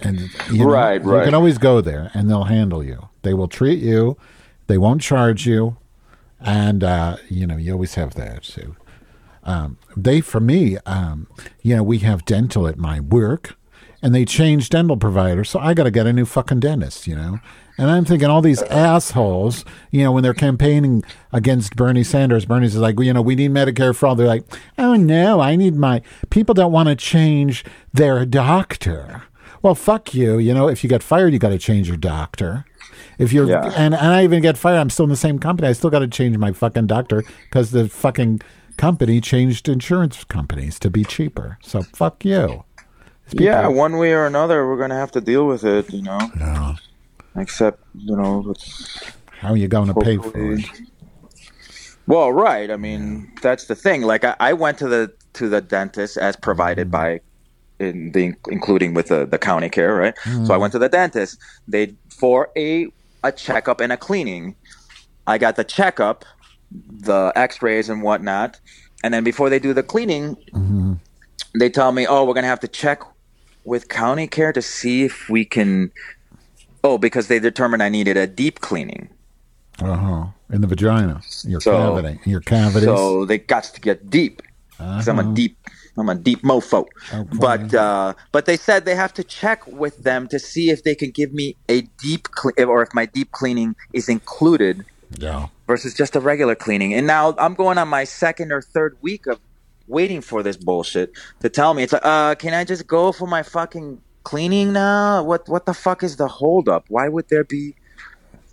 and you know, Right, You can always go there, and they'll handle you. They will treat you. They won't charge you, and uh, you know you always have that. So, um, they for me, um, you know, we have dental at my work, and they changed dental providers, so I got to get a new fucking dentist, you know. And I'm thinking all these assholes, you know, when they're campaigning against Bernie Sanders, Bernie's is like, you know, we need Medicare for all. They're like, oh no, I need my people don't want to change their doctor. Well, fuck you. You know, if you get fired, you got to change your doctor. If you're Yeah. and and I even get fired, I'm still in the same company. I still got to change my fucking doctor because the fucking company changed insurance companies to be cheaper. So fuck you. People- Yeah, one way or another, we're gonna have to deal with it, you know. Yeah. Except, you know, How are you going to pay for it? Well, right. I mean, that's the thing. Like, I, I went to the to the dentist as provided by, in the including with the, the county care, right? So I went to the dentist. They for a a checkup and a cleaning. I got the checkup, the X-rays and whatnot, and then before they do the cleaning, Mm-hmm. they tell me, "Oh, we're gonna have to check with county care to see if we can." Oh, because they determined I needed a deep cleaning. Uh huh. In the vagina, your So- cavity, your cavities. So they got to get deep. because I'm a deep I'm a deep mofo. Okay. But uh, but they said they have to check with them to see if they can give me a deep cle- or if my deep cleaning is included yeah. versus just a regular cleaning. And now I'm going on my second or third week of waiting for this bullshit to tell me. It's like, uh, can I just go for my fucking cleaning now? What what the fuck is the holdup? Why would there be?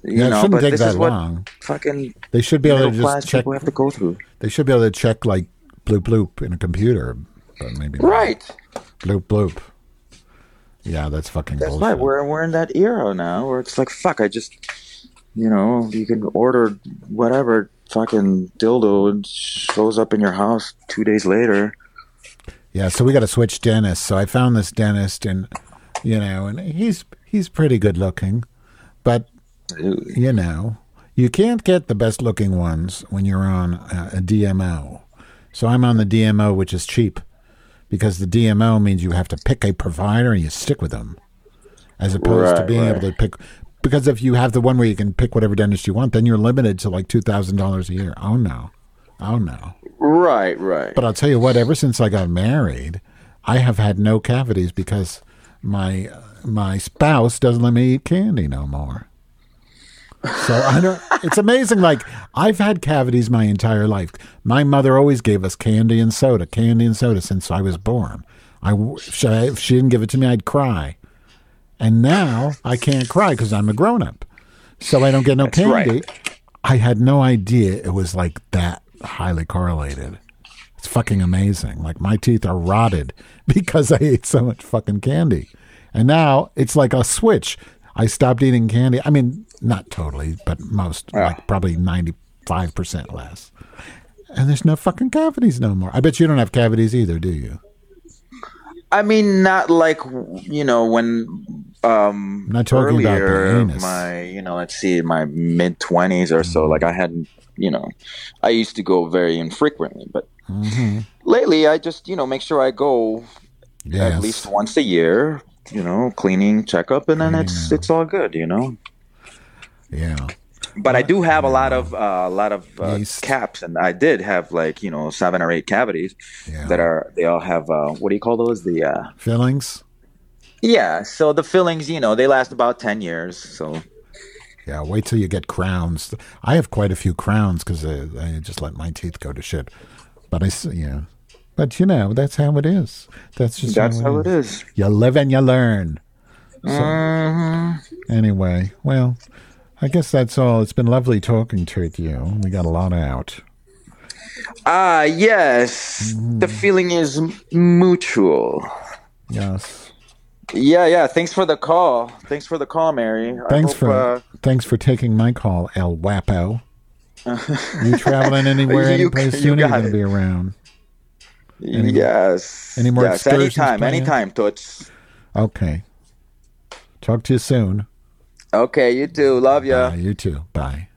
You Yeah, it know, shouldn't but take this that is what long. fucking They should be able to just check. people have to go through. They should be able to check like bloop bloop in a computer, but maybe not. Right. bloop bloop. Yeah, that's fucking That's bullshit. right. We're we're in that era now where it's like fuck. I just you know, you can order whatever fucking dildo shows up in your house two days later. Yeah, so we got to switch dentists. So I found this dentist, and you know, and he's he's pretty good looking, but you know, you can't get the best looking ones when you're on uh, a, a DMO. So I'm on the DMO, which is cheap, because the DMO means you have to pick a provider and you stick with them, as opposed to being right. able to pick. Because if you have the one where you can pick whatever dentist you want, then you're limited to like two thousand dollars a year. Oh no, oh no. Right, right. But I'll tell you what, ever since I got married, I have had no cavities because my uh, my spouse doesn't let me eat candy no more. So I don't. It's amazing. Like I've had cavities my entire life. My mother always gave us candy and soda, candy and soda since I was born. I if she, if she didn't give it to me, I'd cry. And now I can't cry because I'm a grown up, so I don't get no That's candy. right. I had no idea it was like that highly correlated. It's fucking amazing. Like my teeth are rotted because I ate so much fucking candy. And now it's like a switch. I stopped eating candy. I mean, not totally, but most, Yeah. like probably 95% less. And there's no fucking cavities no more. I bet you don't have cavities either, do you? I mean, not like you know when um I'm not talking about earlier, anus. my you know let's see my mid twenties or Mm-hmm. so. Like I hadn't, you know, I used to go very infrequently, but Mm-hmm. lately I just you know make sure I go Yes. at least once a year. You know, cleaning checkup, and then it's it's all good. You know. Yeah. But I do have a lot of uh, a lot of uh, caps, and I did have like you know seven or eight cavities Yeah. that are they all have uh, what do you call those? The uh, Fillings? yeah. So the fillings, you know, they last about ten years. So Yeah, wait till you get crowns. I have quite a few crowns because I, I just let my teeth go to shit. But I, yeah, but you know that's how it is. That's just that's how it is. You live and you learn. Mhm. Anyway, well, I guess that's all. It's been lovely talking to you. We got a lot out. Ah, yes. The Mm-hmm. feeling is mutual. Yes. Yeah, yeah. Thanks for the call. Thanks for the call, Mary. Thanks hope, for uh, thanks for taking my call, El Wapo. you traveling anywhere, You- any place you soon? You got going to be around? Any- yes. any more yes, anytime, anytime, Toots. Okay. Talk to you soon. Okay, you too. Love ya. Bye, you too. Bye.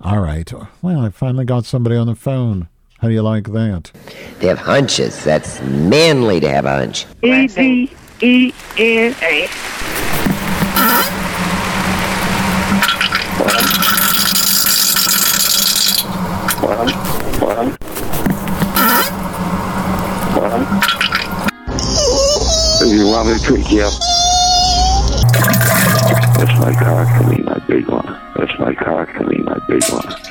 All right. Well, I finally got somebody on the phone. How do you like that? They have hunches. That's manly to have a hunch. E D E N A. You want me to tweak you? That's my cock to me, my big one. That's my cock to me, my big one.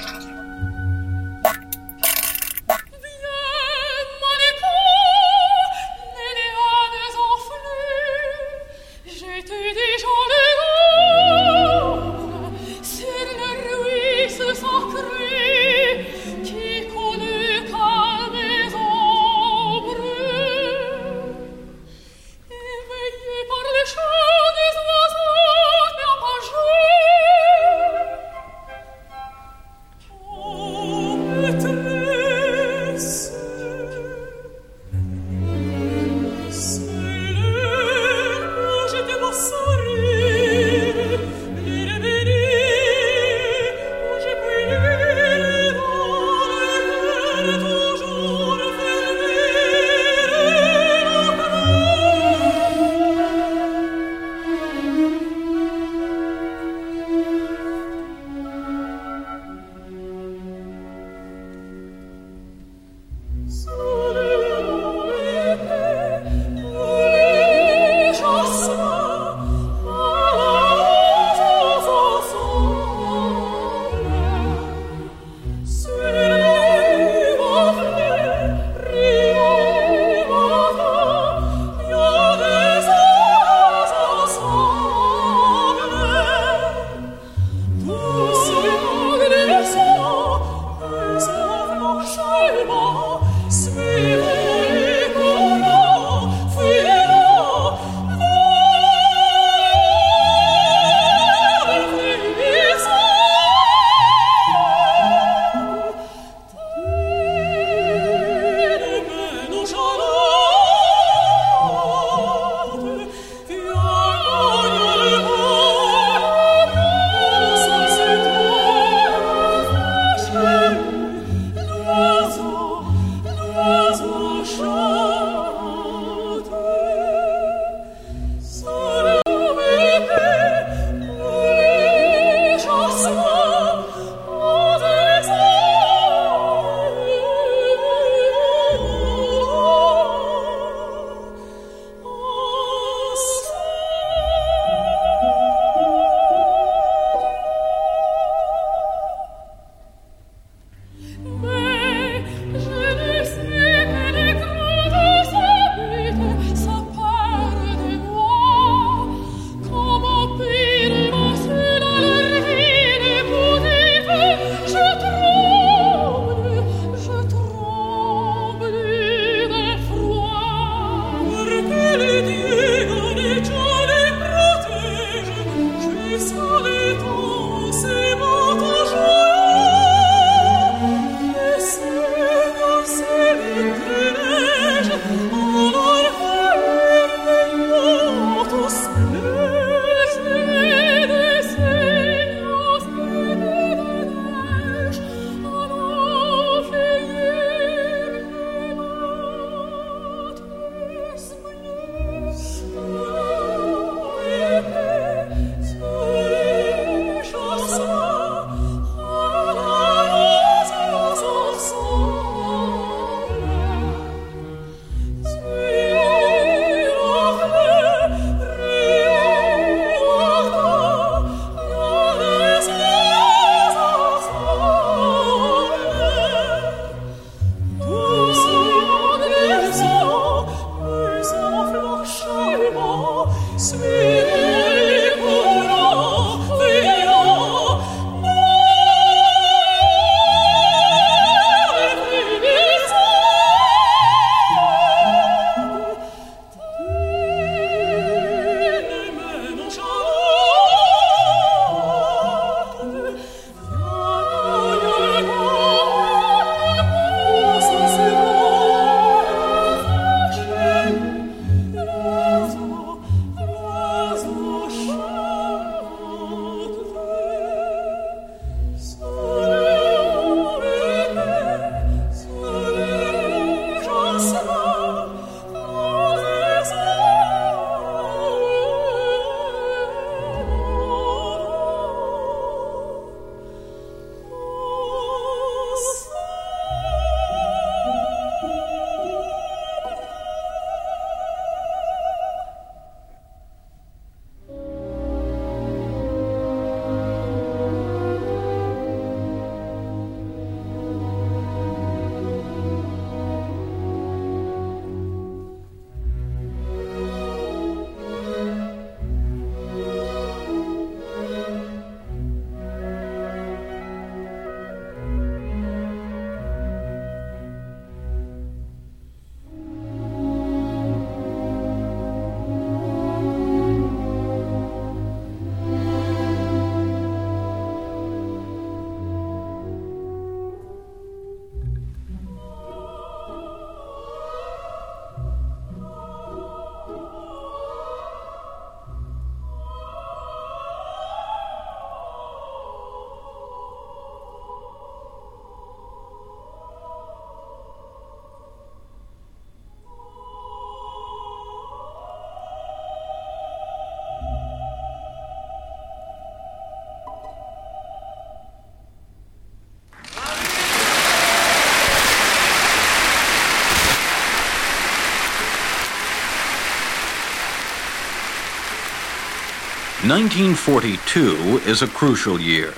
1942 is a crucial year.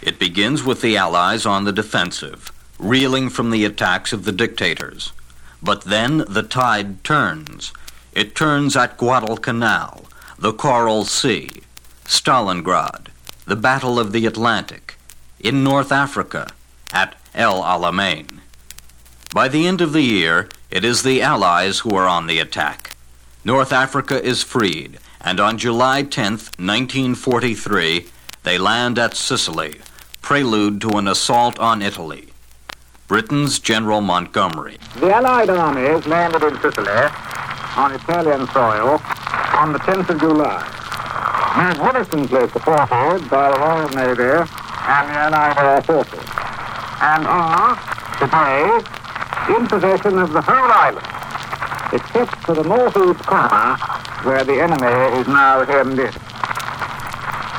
It begins with the Allies on the defensive, reeling from the attacks of the dictators. But then the tide turns. It turns at Guadalcanal, the Coral Sea, Stalingrad, the Battle of the Atlantic, in North Africa, at El Alamein. By the end of the year, it is the Allies who are on the attack. North Africa is freed, and on July 10, 1943, they land at Sicily, prelude to an assault on Italy. Britain's General Montgomery. The Allied armies landed in Sicily on Italian soil on the 10th of July. Magnificently supported by the Royal Navy and the Allied Air Forces, and are today in possession of the whole island, except for the northeast corner where the enemy is now hemmed in.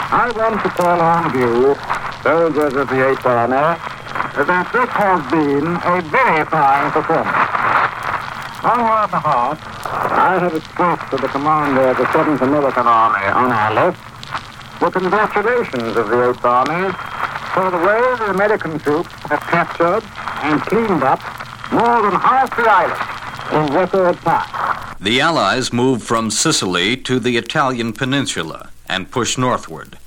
I want to call on you, soldiers of the Eighth Army, that this has been a very fine performance. On your behalf, I have expressed to the commander of the 7th American Army on our left the congratulations of the Eighth Army for the way the American troops have captured and cleaned up more than half the island in record time. The Allies move from Sicily to the Italian peninsula and push northward.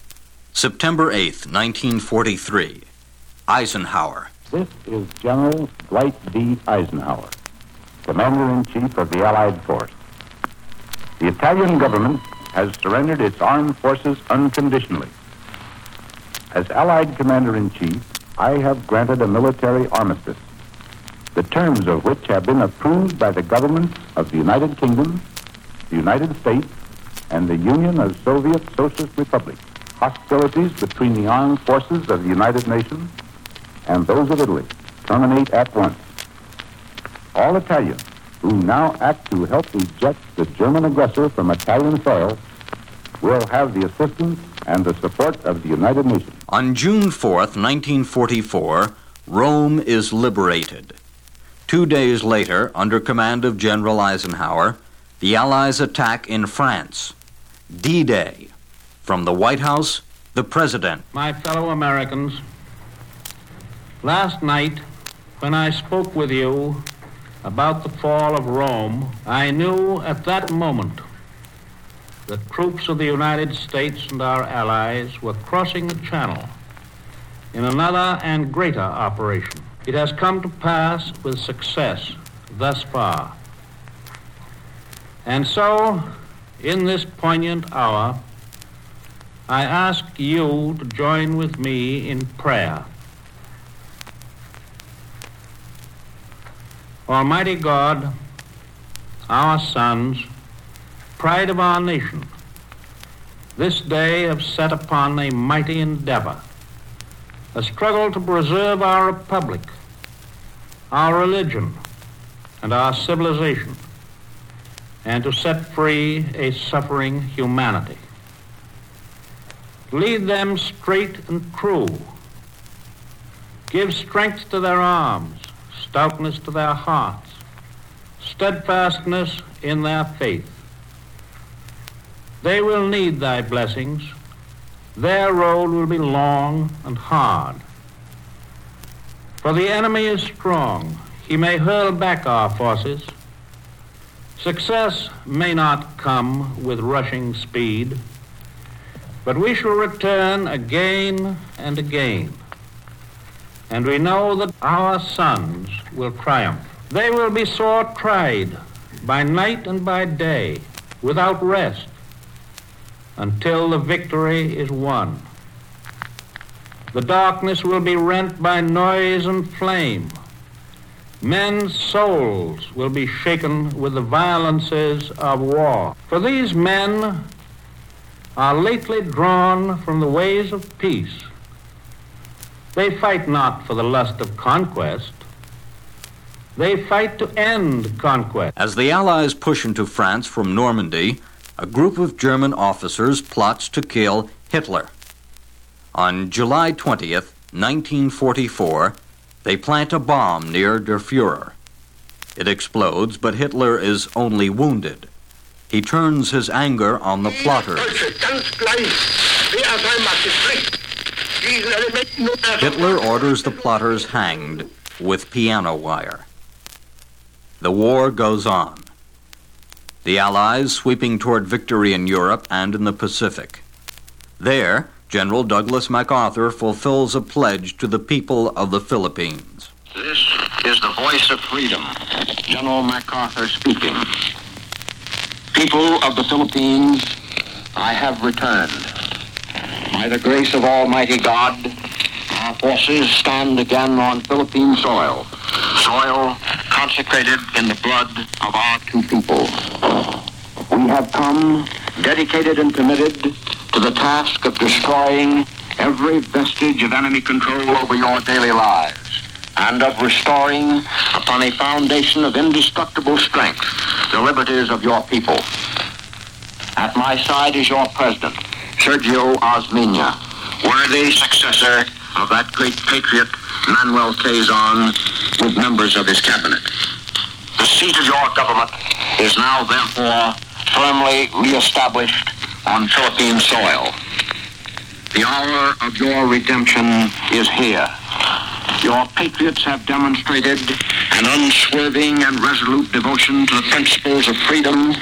September 8, 1943. Eisenhower. This is General Dwight D. Eisenhower, Commander in Chief of the Allied Force. The Italian government has surrendered its armed forces unconditionally. As Allied Commander in Chief, I have granted a military armistice, the terms of which have been approved by the governments of the United Kingdom, the United States, and the Union of Soviet Socialist Republics. Hostilities between the armed forces of the United Nations and those of Italy terminate at once. All Italians who now act to help eject the German aggressor from Italian soil will have the assistance and the support of the United Nations. On June 4th, 1944, Rome is liberated. Two days later, under command of General Eisenhower, the Allies attack in France. D Day. From the White House, the President. My fellow Americans, Last night, when I spoke with you about the fall of Rome, I knew at that moment that troops of the United States and our allies were crossing the channel in another and greater operation. It has come to pass with success thus far. And so, in this poignant hour, I ask you to join with me in prayer. Almighty God, our sons, pride of our nation, this day have set upon a mighty endeavor, a struggle to preserve our republic, our religion, and our civilization, and to set free a suffering humanity. Lead them straight and true. Give strength to their arms, stoutness to their hearts, steadfastness in their faith. They will need thy blessings. Their road will be long and hard. For the enemy is strong. He may hurl back our forces. Success may not come with rushing speed, but we shall return again and again and we know that our sons will triumph. They will be sore tried by night and by day, without rest, until the victory is won. The darkness will be rent by noise and flame. Men's souls will be shaken with the violences of war. For these men are lately drawn from the ways of peace they fight not for the lust of conquest. They fight to end conquest. As the Allies push into France from Normandy, a group of German officers plots to kill Hitler. On July 20th, 1944, they plant a bomb near Der Fuhrer. It explodes, but Hitler is only wounded. he turns his anger on the plotters. Hitler orders the plotters hanged with piano wire. The war goes on. The Allies sweeping toward victory in Europe and in the Pacific. There, General Douglas MacArthur fulfills a pledge to the people of the Philippines. This is the voice of freedom. General MacArthur speaking. People of the Philippines, I have returned. By the grace of Almighty God, our forces stand again on Philippine soil. Soil consecrated in the blood of our two people. We have come dedicated and committed to the task of destroying every vestige of enemy control over your daily lives and of restoring upon a foundation of indestructible strength the liberties of your people. At my side is your president, Sergio Osmeña, worthy successor of that great patriot, Manuel Quezon, with members of his cabinet. The seat of your government is now therefore firmly reestablished on Philippine soil. The hour of your redemption is here. Your patriots have demonstrated an unswerving and resolute devotion to the principles of freedom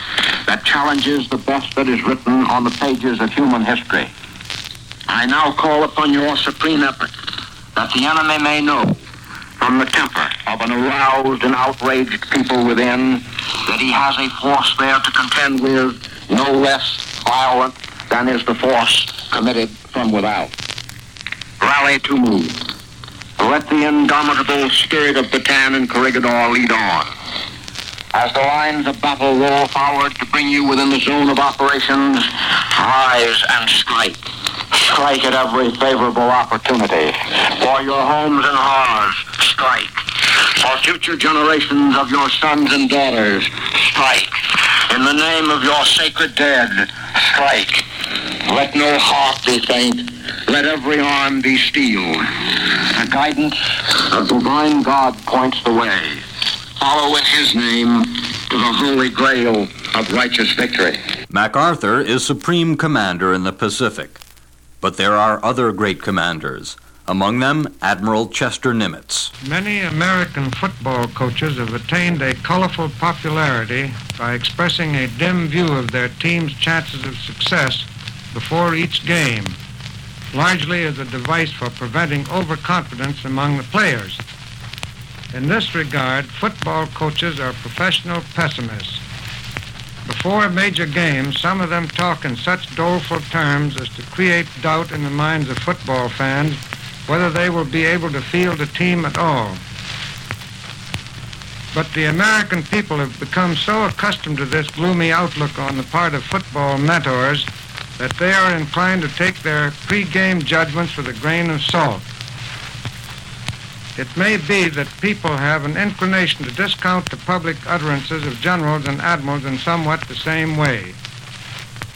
that challenges the best that is written on the pages of human history. I now call upon your supreme effort that the enemy may know from the temper of an aroused and outraged people within that he has a force there to contend with no less violent than is the force committed from without. Rally to move. Let the indomitable spirit of Bataan and Corregidor lead on. As the lines of battle roll forward to bring you within the zone of operations, rise and strike. Strike at every favorable opportunity. For your homes and hearths, strike. For future generations of your sons and daughters, strike. In the name of your sacred dead, strike. Let no heart be faint. Let every arm be steel. The guidance of divine God points the way. Follow in his name to the holy grail of righteous victory. MacArthur is supreme commander in the Pacific. But there are other great commanders, among them Admiral Chester Nimitz. Many American football coaches have attained a colorful popularity by expressing a dim view of their team's chances of success before each game, largely as a device for preventing overconfidence among the players. In this regard, football coaches are professional pessimists. Before major games, some of them talk in such doleful terms as to create doubt in the minds of football fans whether they will be able to field a team at all. But the American people have become so accustomed to this gloomy outlook on the part of football mentors that they are inclined to take their pre-game judgments with a grain of salt. It may be that people have an inclination to discount the public utterances of generals and admirals in somewhat the same way.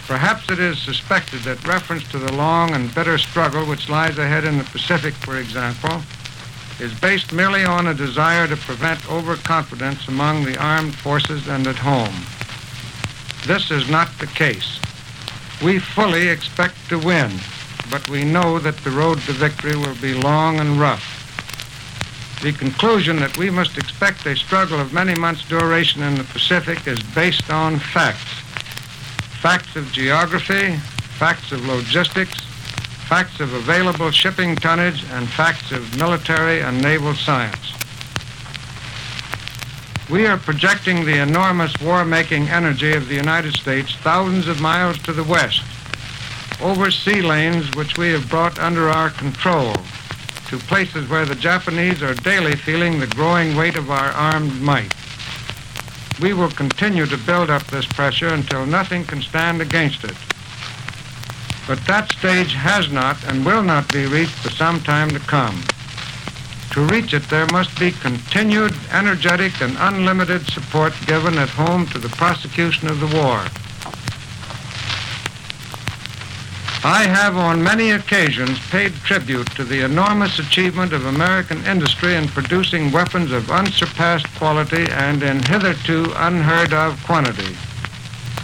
Perhaps it is suspected that reference to the long and bitter struggle which lies ahead in the Pacific, for example, is based merely on a desire to prevent overconfidence among the armed forces and at home. This is not the case. We fully expect to win, but we know that the road to victory will be long and rough. The conclusion that we must expect a struggle of many months' duration in the Pacific is based on facts. Facts of geography, facts of logistics, facts of available shipping tonnage, and facts of military and naval science. We are projecting the enormous war-making energy of the United States thousands of miles to the west, over sea lanes which we have brought under our control, to places where the Japanese are daily feeling the growing weight of our armed might. We will continue to build up this pressure until nothing can stand against it. But that stage has not and will not be reached for some time to come. To reach it, there must be continued, energetic, and unlimited support given at home to the prosecution of the war. I have on many occasions paid tribute to the enormous achievement of American industry in producing weapons of unsurpassed quality and in hitherto unheard of quantity.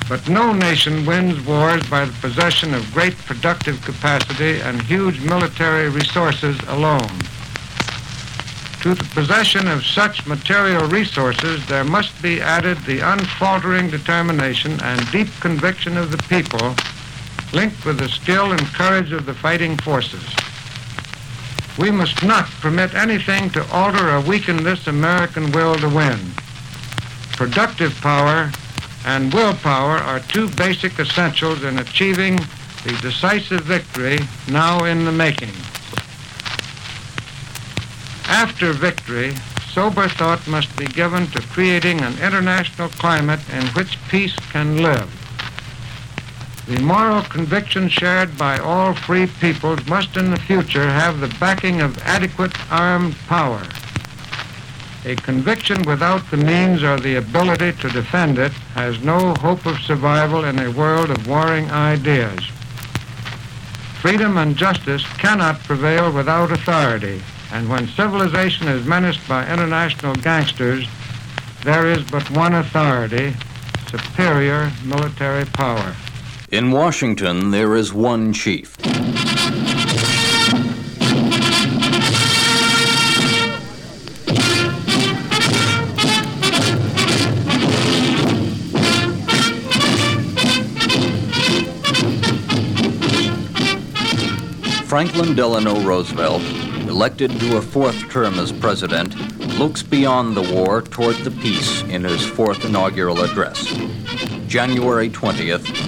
But no nation wins wars by the possession of great productive capacity and huge military resources alone. To the possession of such material resources, there must be added the unfaltering determination and deep conviction of the people, linked with the skill and courage of the fighting forces. We must not permit anything to alter or weaken this American will to win. Productive power and willpower are two basic essentials in achieving the decisive victory now in the making. After victory, sober thought must be given to creating an international climate in which peace can live. The moral conviction shared by all free peoples must in the future have the backing of adequate armed power. A conviction without the means or the ability to defend it has no hope of survival in a world of warring ideas. Freedom and justice cannot prevail without authority, and when civilization is menaced by international gangsters, there is but one authority superior military power. In Washington, there is one chief. Franklin Delano Roosevelt, elected to a fourth term as president, looks beyond the war toward the peace in his fourth inaugural address. January 20th,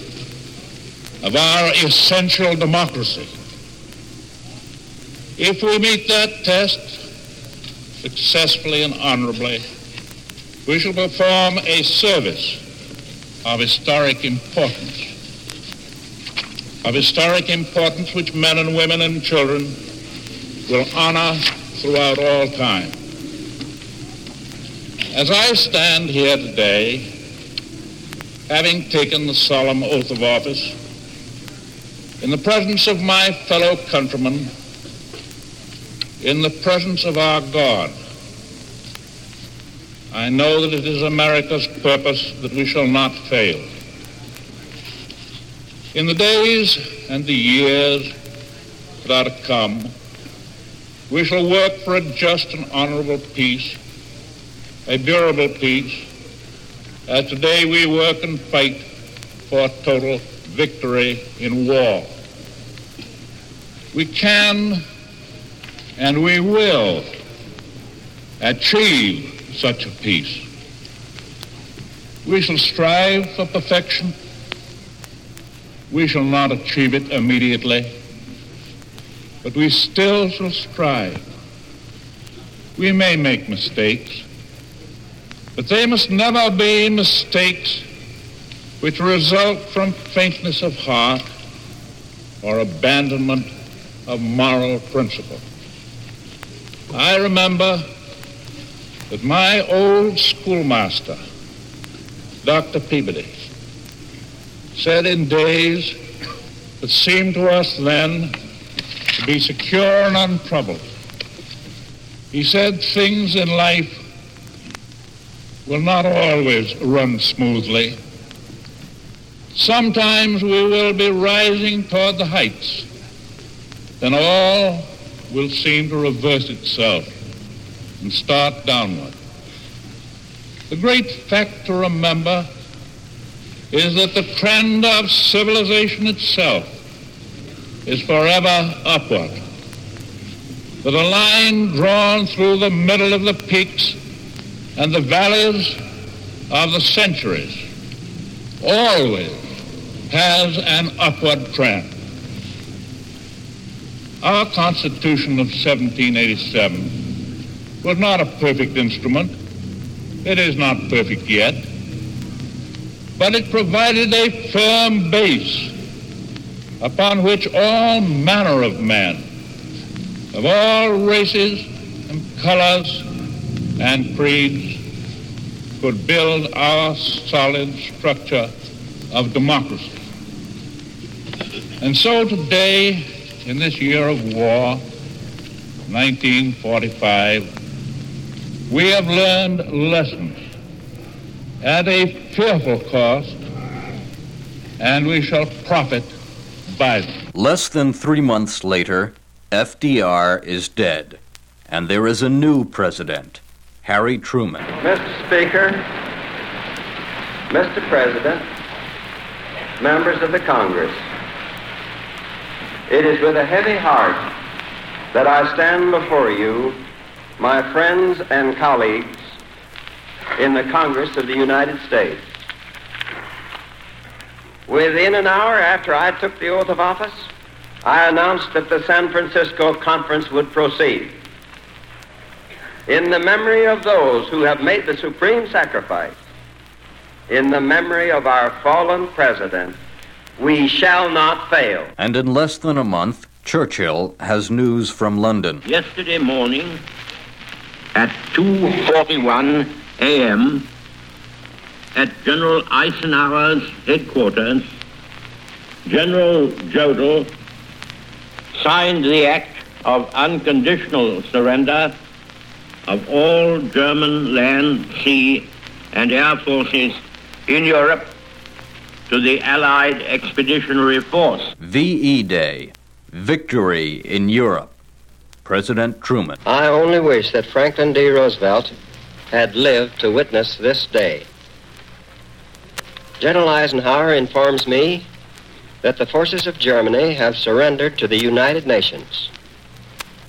of our essential democracy. If we meet that test successfully and honorably, we shall perform a service of historic importance of historic importance which men and women and children will honor throughout all time. As I stand here today, having taken the solemn oath of office, in the presence of my fellow countrymen, in the presence of our God, I know that it is America's purpose that we shall not fail. In the days and the years that are to come, we shall work for a just and honorable peace, a durable peace, as today we work and fight for total victory in war. We can and we will achieve such a peace. We shall strive for perfection we shall not achieve it immediately, but we still shall strive. We may make mistakes, but they must never be mistakes which result from faintness of heart or abandonment of moral principle. I remember that my old schoolmaster, Dr. Peabody, said in days that seemed to us then to be secure and untroubled. He said things in life will not always run smoothly. Sometimes we will be rising toward the heights. Then all will seem to reverse itself and start downward. The great fact to remember is that the trend of civilization itself is forever upward. That a line drawn through the middle of the peaks and the valleys of the centuries always has an upward trend. Our Constitution of 1787 was not a perfect instrument. It is not perfect yet. but it provided a firm base upon which all manner of men of all races and colors and creeds could build our solid structure of democracy. And so today, in this year of war, 1945, we have learned lessons at a fearful cost, and we shall profit by them. Less than three months later, FDR is dead, and there is a new president, Harry Truman. Mr. Speaker, Mr. President, members of the Congress, it is with a heavy heart that I stand before you, my friends and colleagues in the Congress of the United States. Within an hour after I took the oath of office, I announced that the San Francisco Conference would proceed. In the memory of those who have made the supreme sacrifice, in the memory of our fallen president, we shall not fail. And in less than a month, Churchill has news from London. Yesterday morning at 2:41 a.m. at General Eisenhower's headquarters, General Jodl signed the act of unconditional surrender of all German land, sea, and air forces in Europe to the Allied Expeditionary Force. VE Day, Victory in Europe. President Truman. I only wish that Franklin D. Roosevelt had lived to witness this day. General Eisenhower informs me that the forces of Germany have surrendered to the United Nations.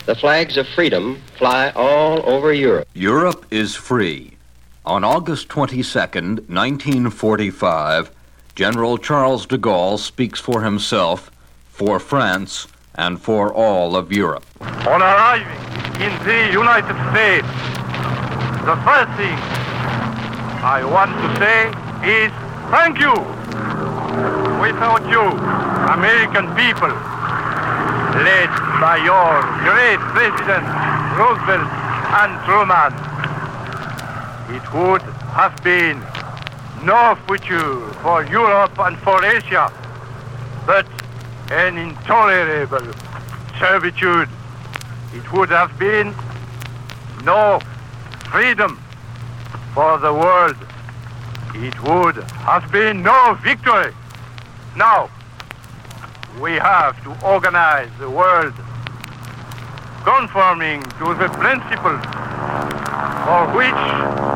The flags of freedom fly all over Europe. Europe is free. On August 22nd, 1945, General Charles de Gaulle speaks for himself, for France, and for all of Europe. On arriving in the United States, the first thing I want to say is thank you. Without you, American people, led by your great President Roosevelt and Truman, it would have been no future for Europe and for Asia, but an intolerable servitude. It would have been no freedom for the world. It would have been no victory. Now, we have to organize the world conforming to the principles for which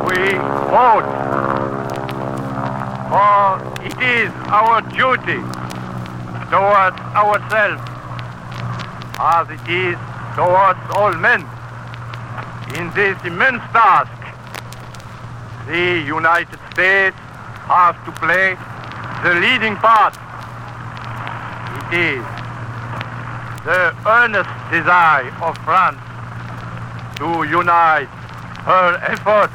we fought. For it is our duty towards ourselves as it is towards all men in this immense task the United States have to play the leading part. It is the earnest desire of France to unite her efforts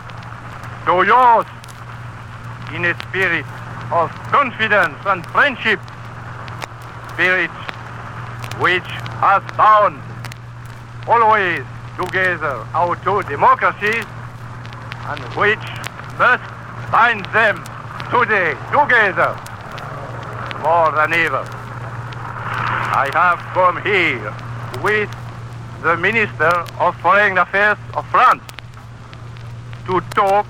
to yours in a spirit of confidence and friendship, spirit which has bound always together our two democracies and which must bind them today together more than ever. I have come here with the Minister of Foreign Affairs of France to talk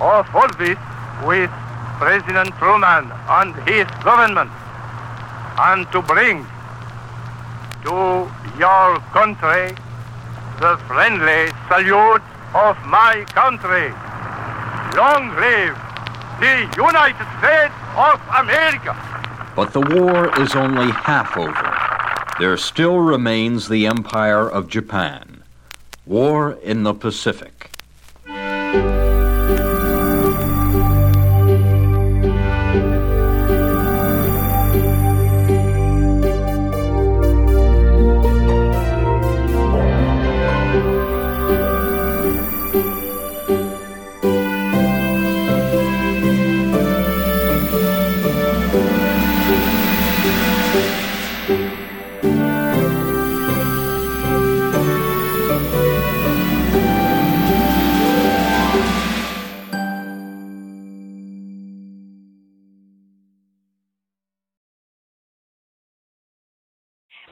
of all this with President Truman and his government and to bring to your country the friendly salute of my country. Long live the United States of America! But the war is only half over. There still remains the Empire of Japan. War in the Pacific.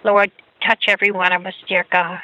Lord, touch every one of us, dear God.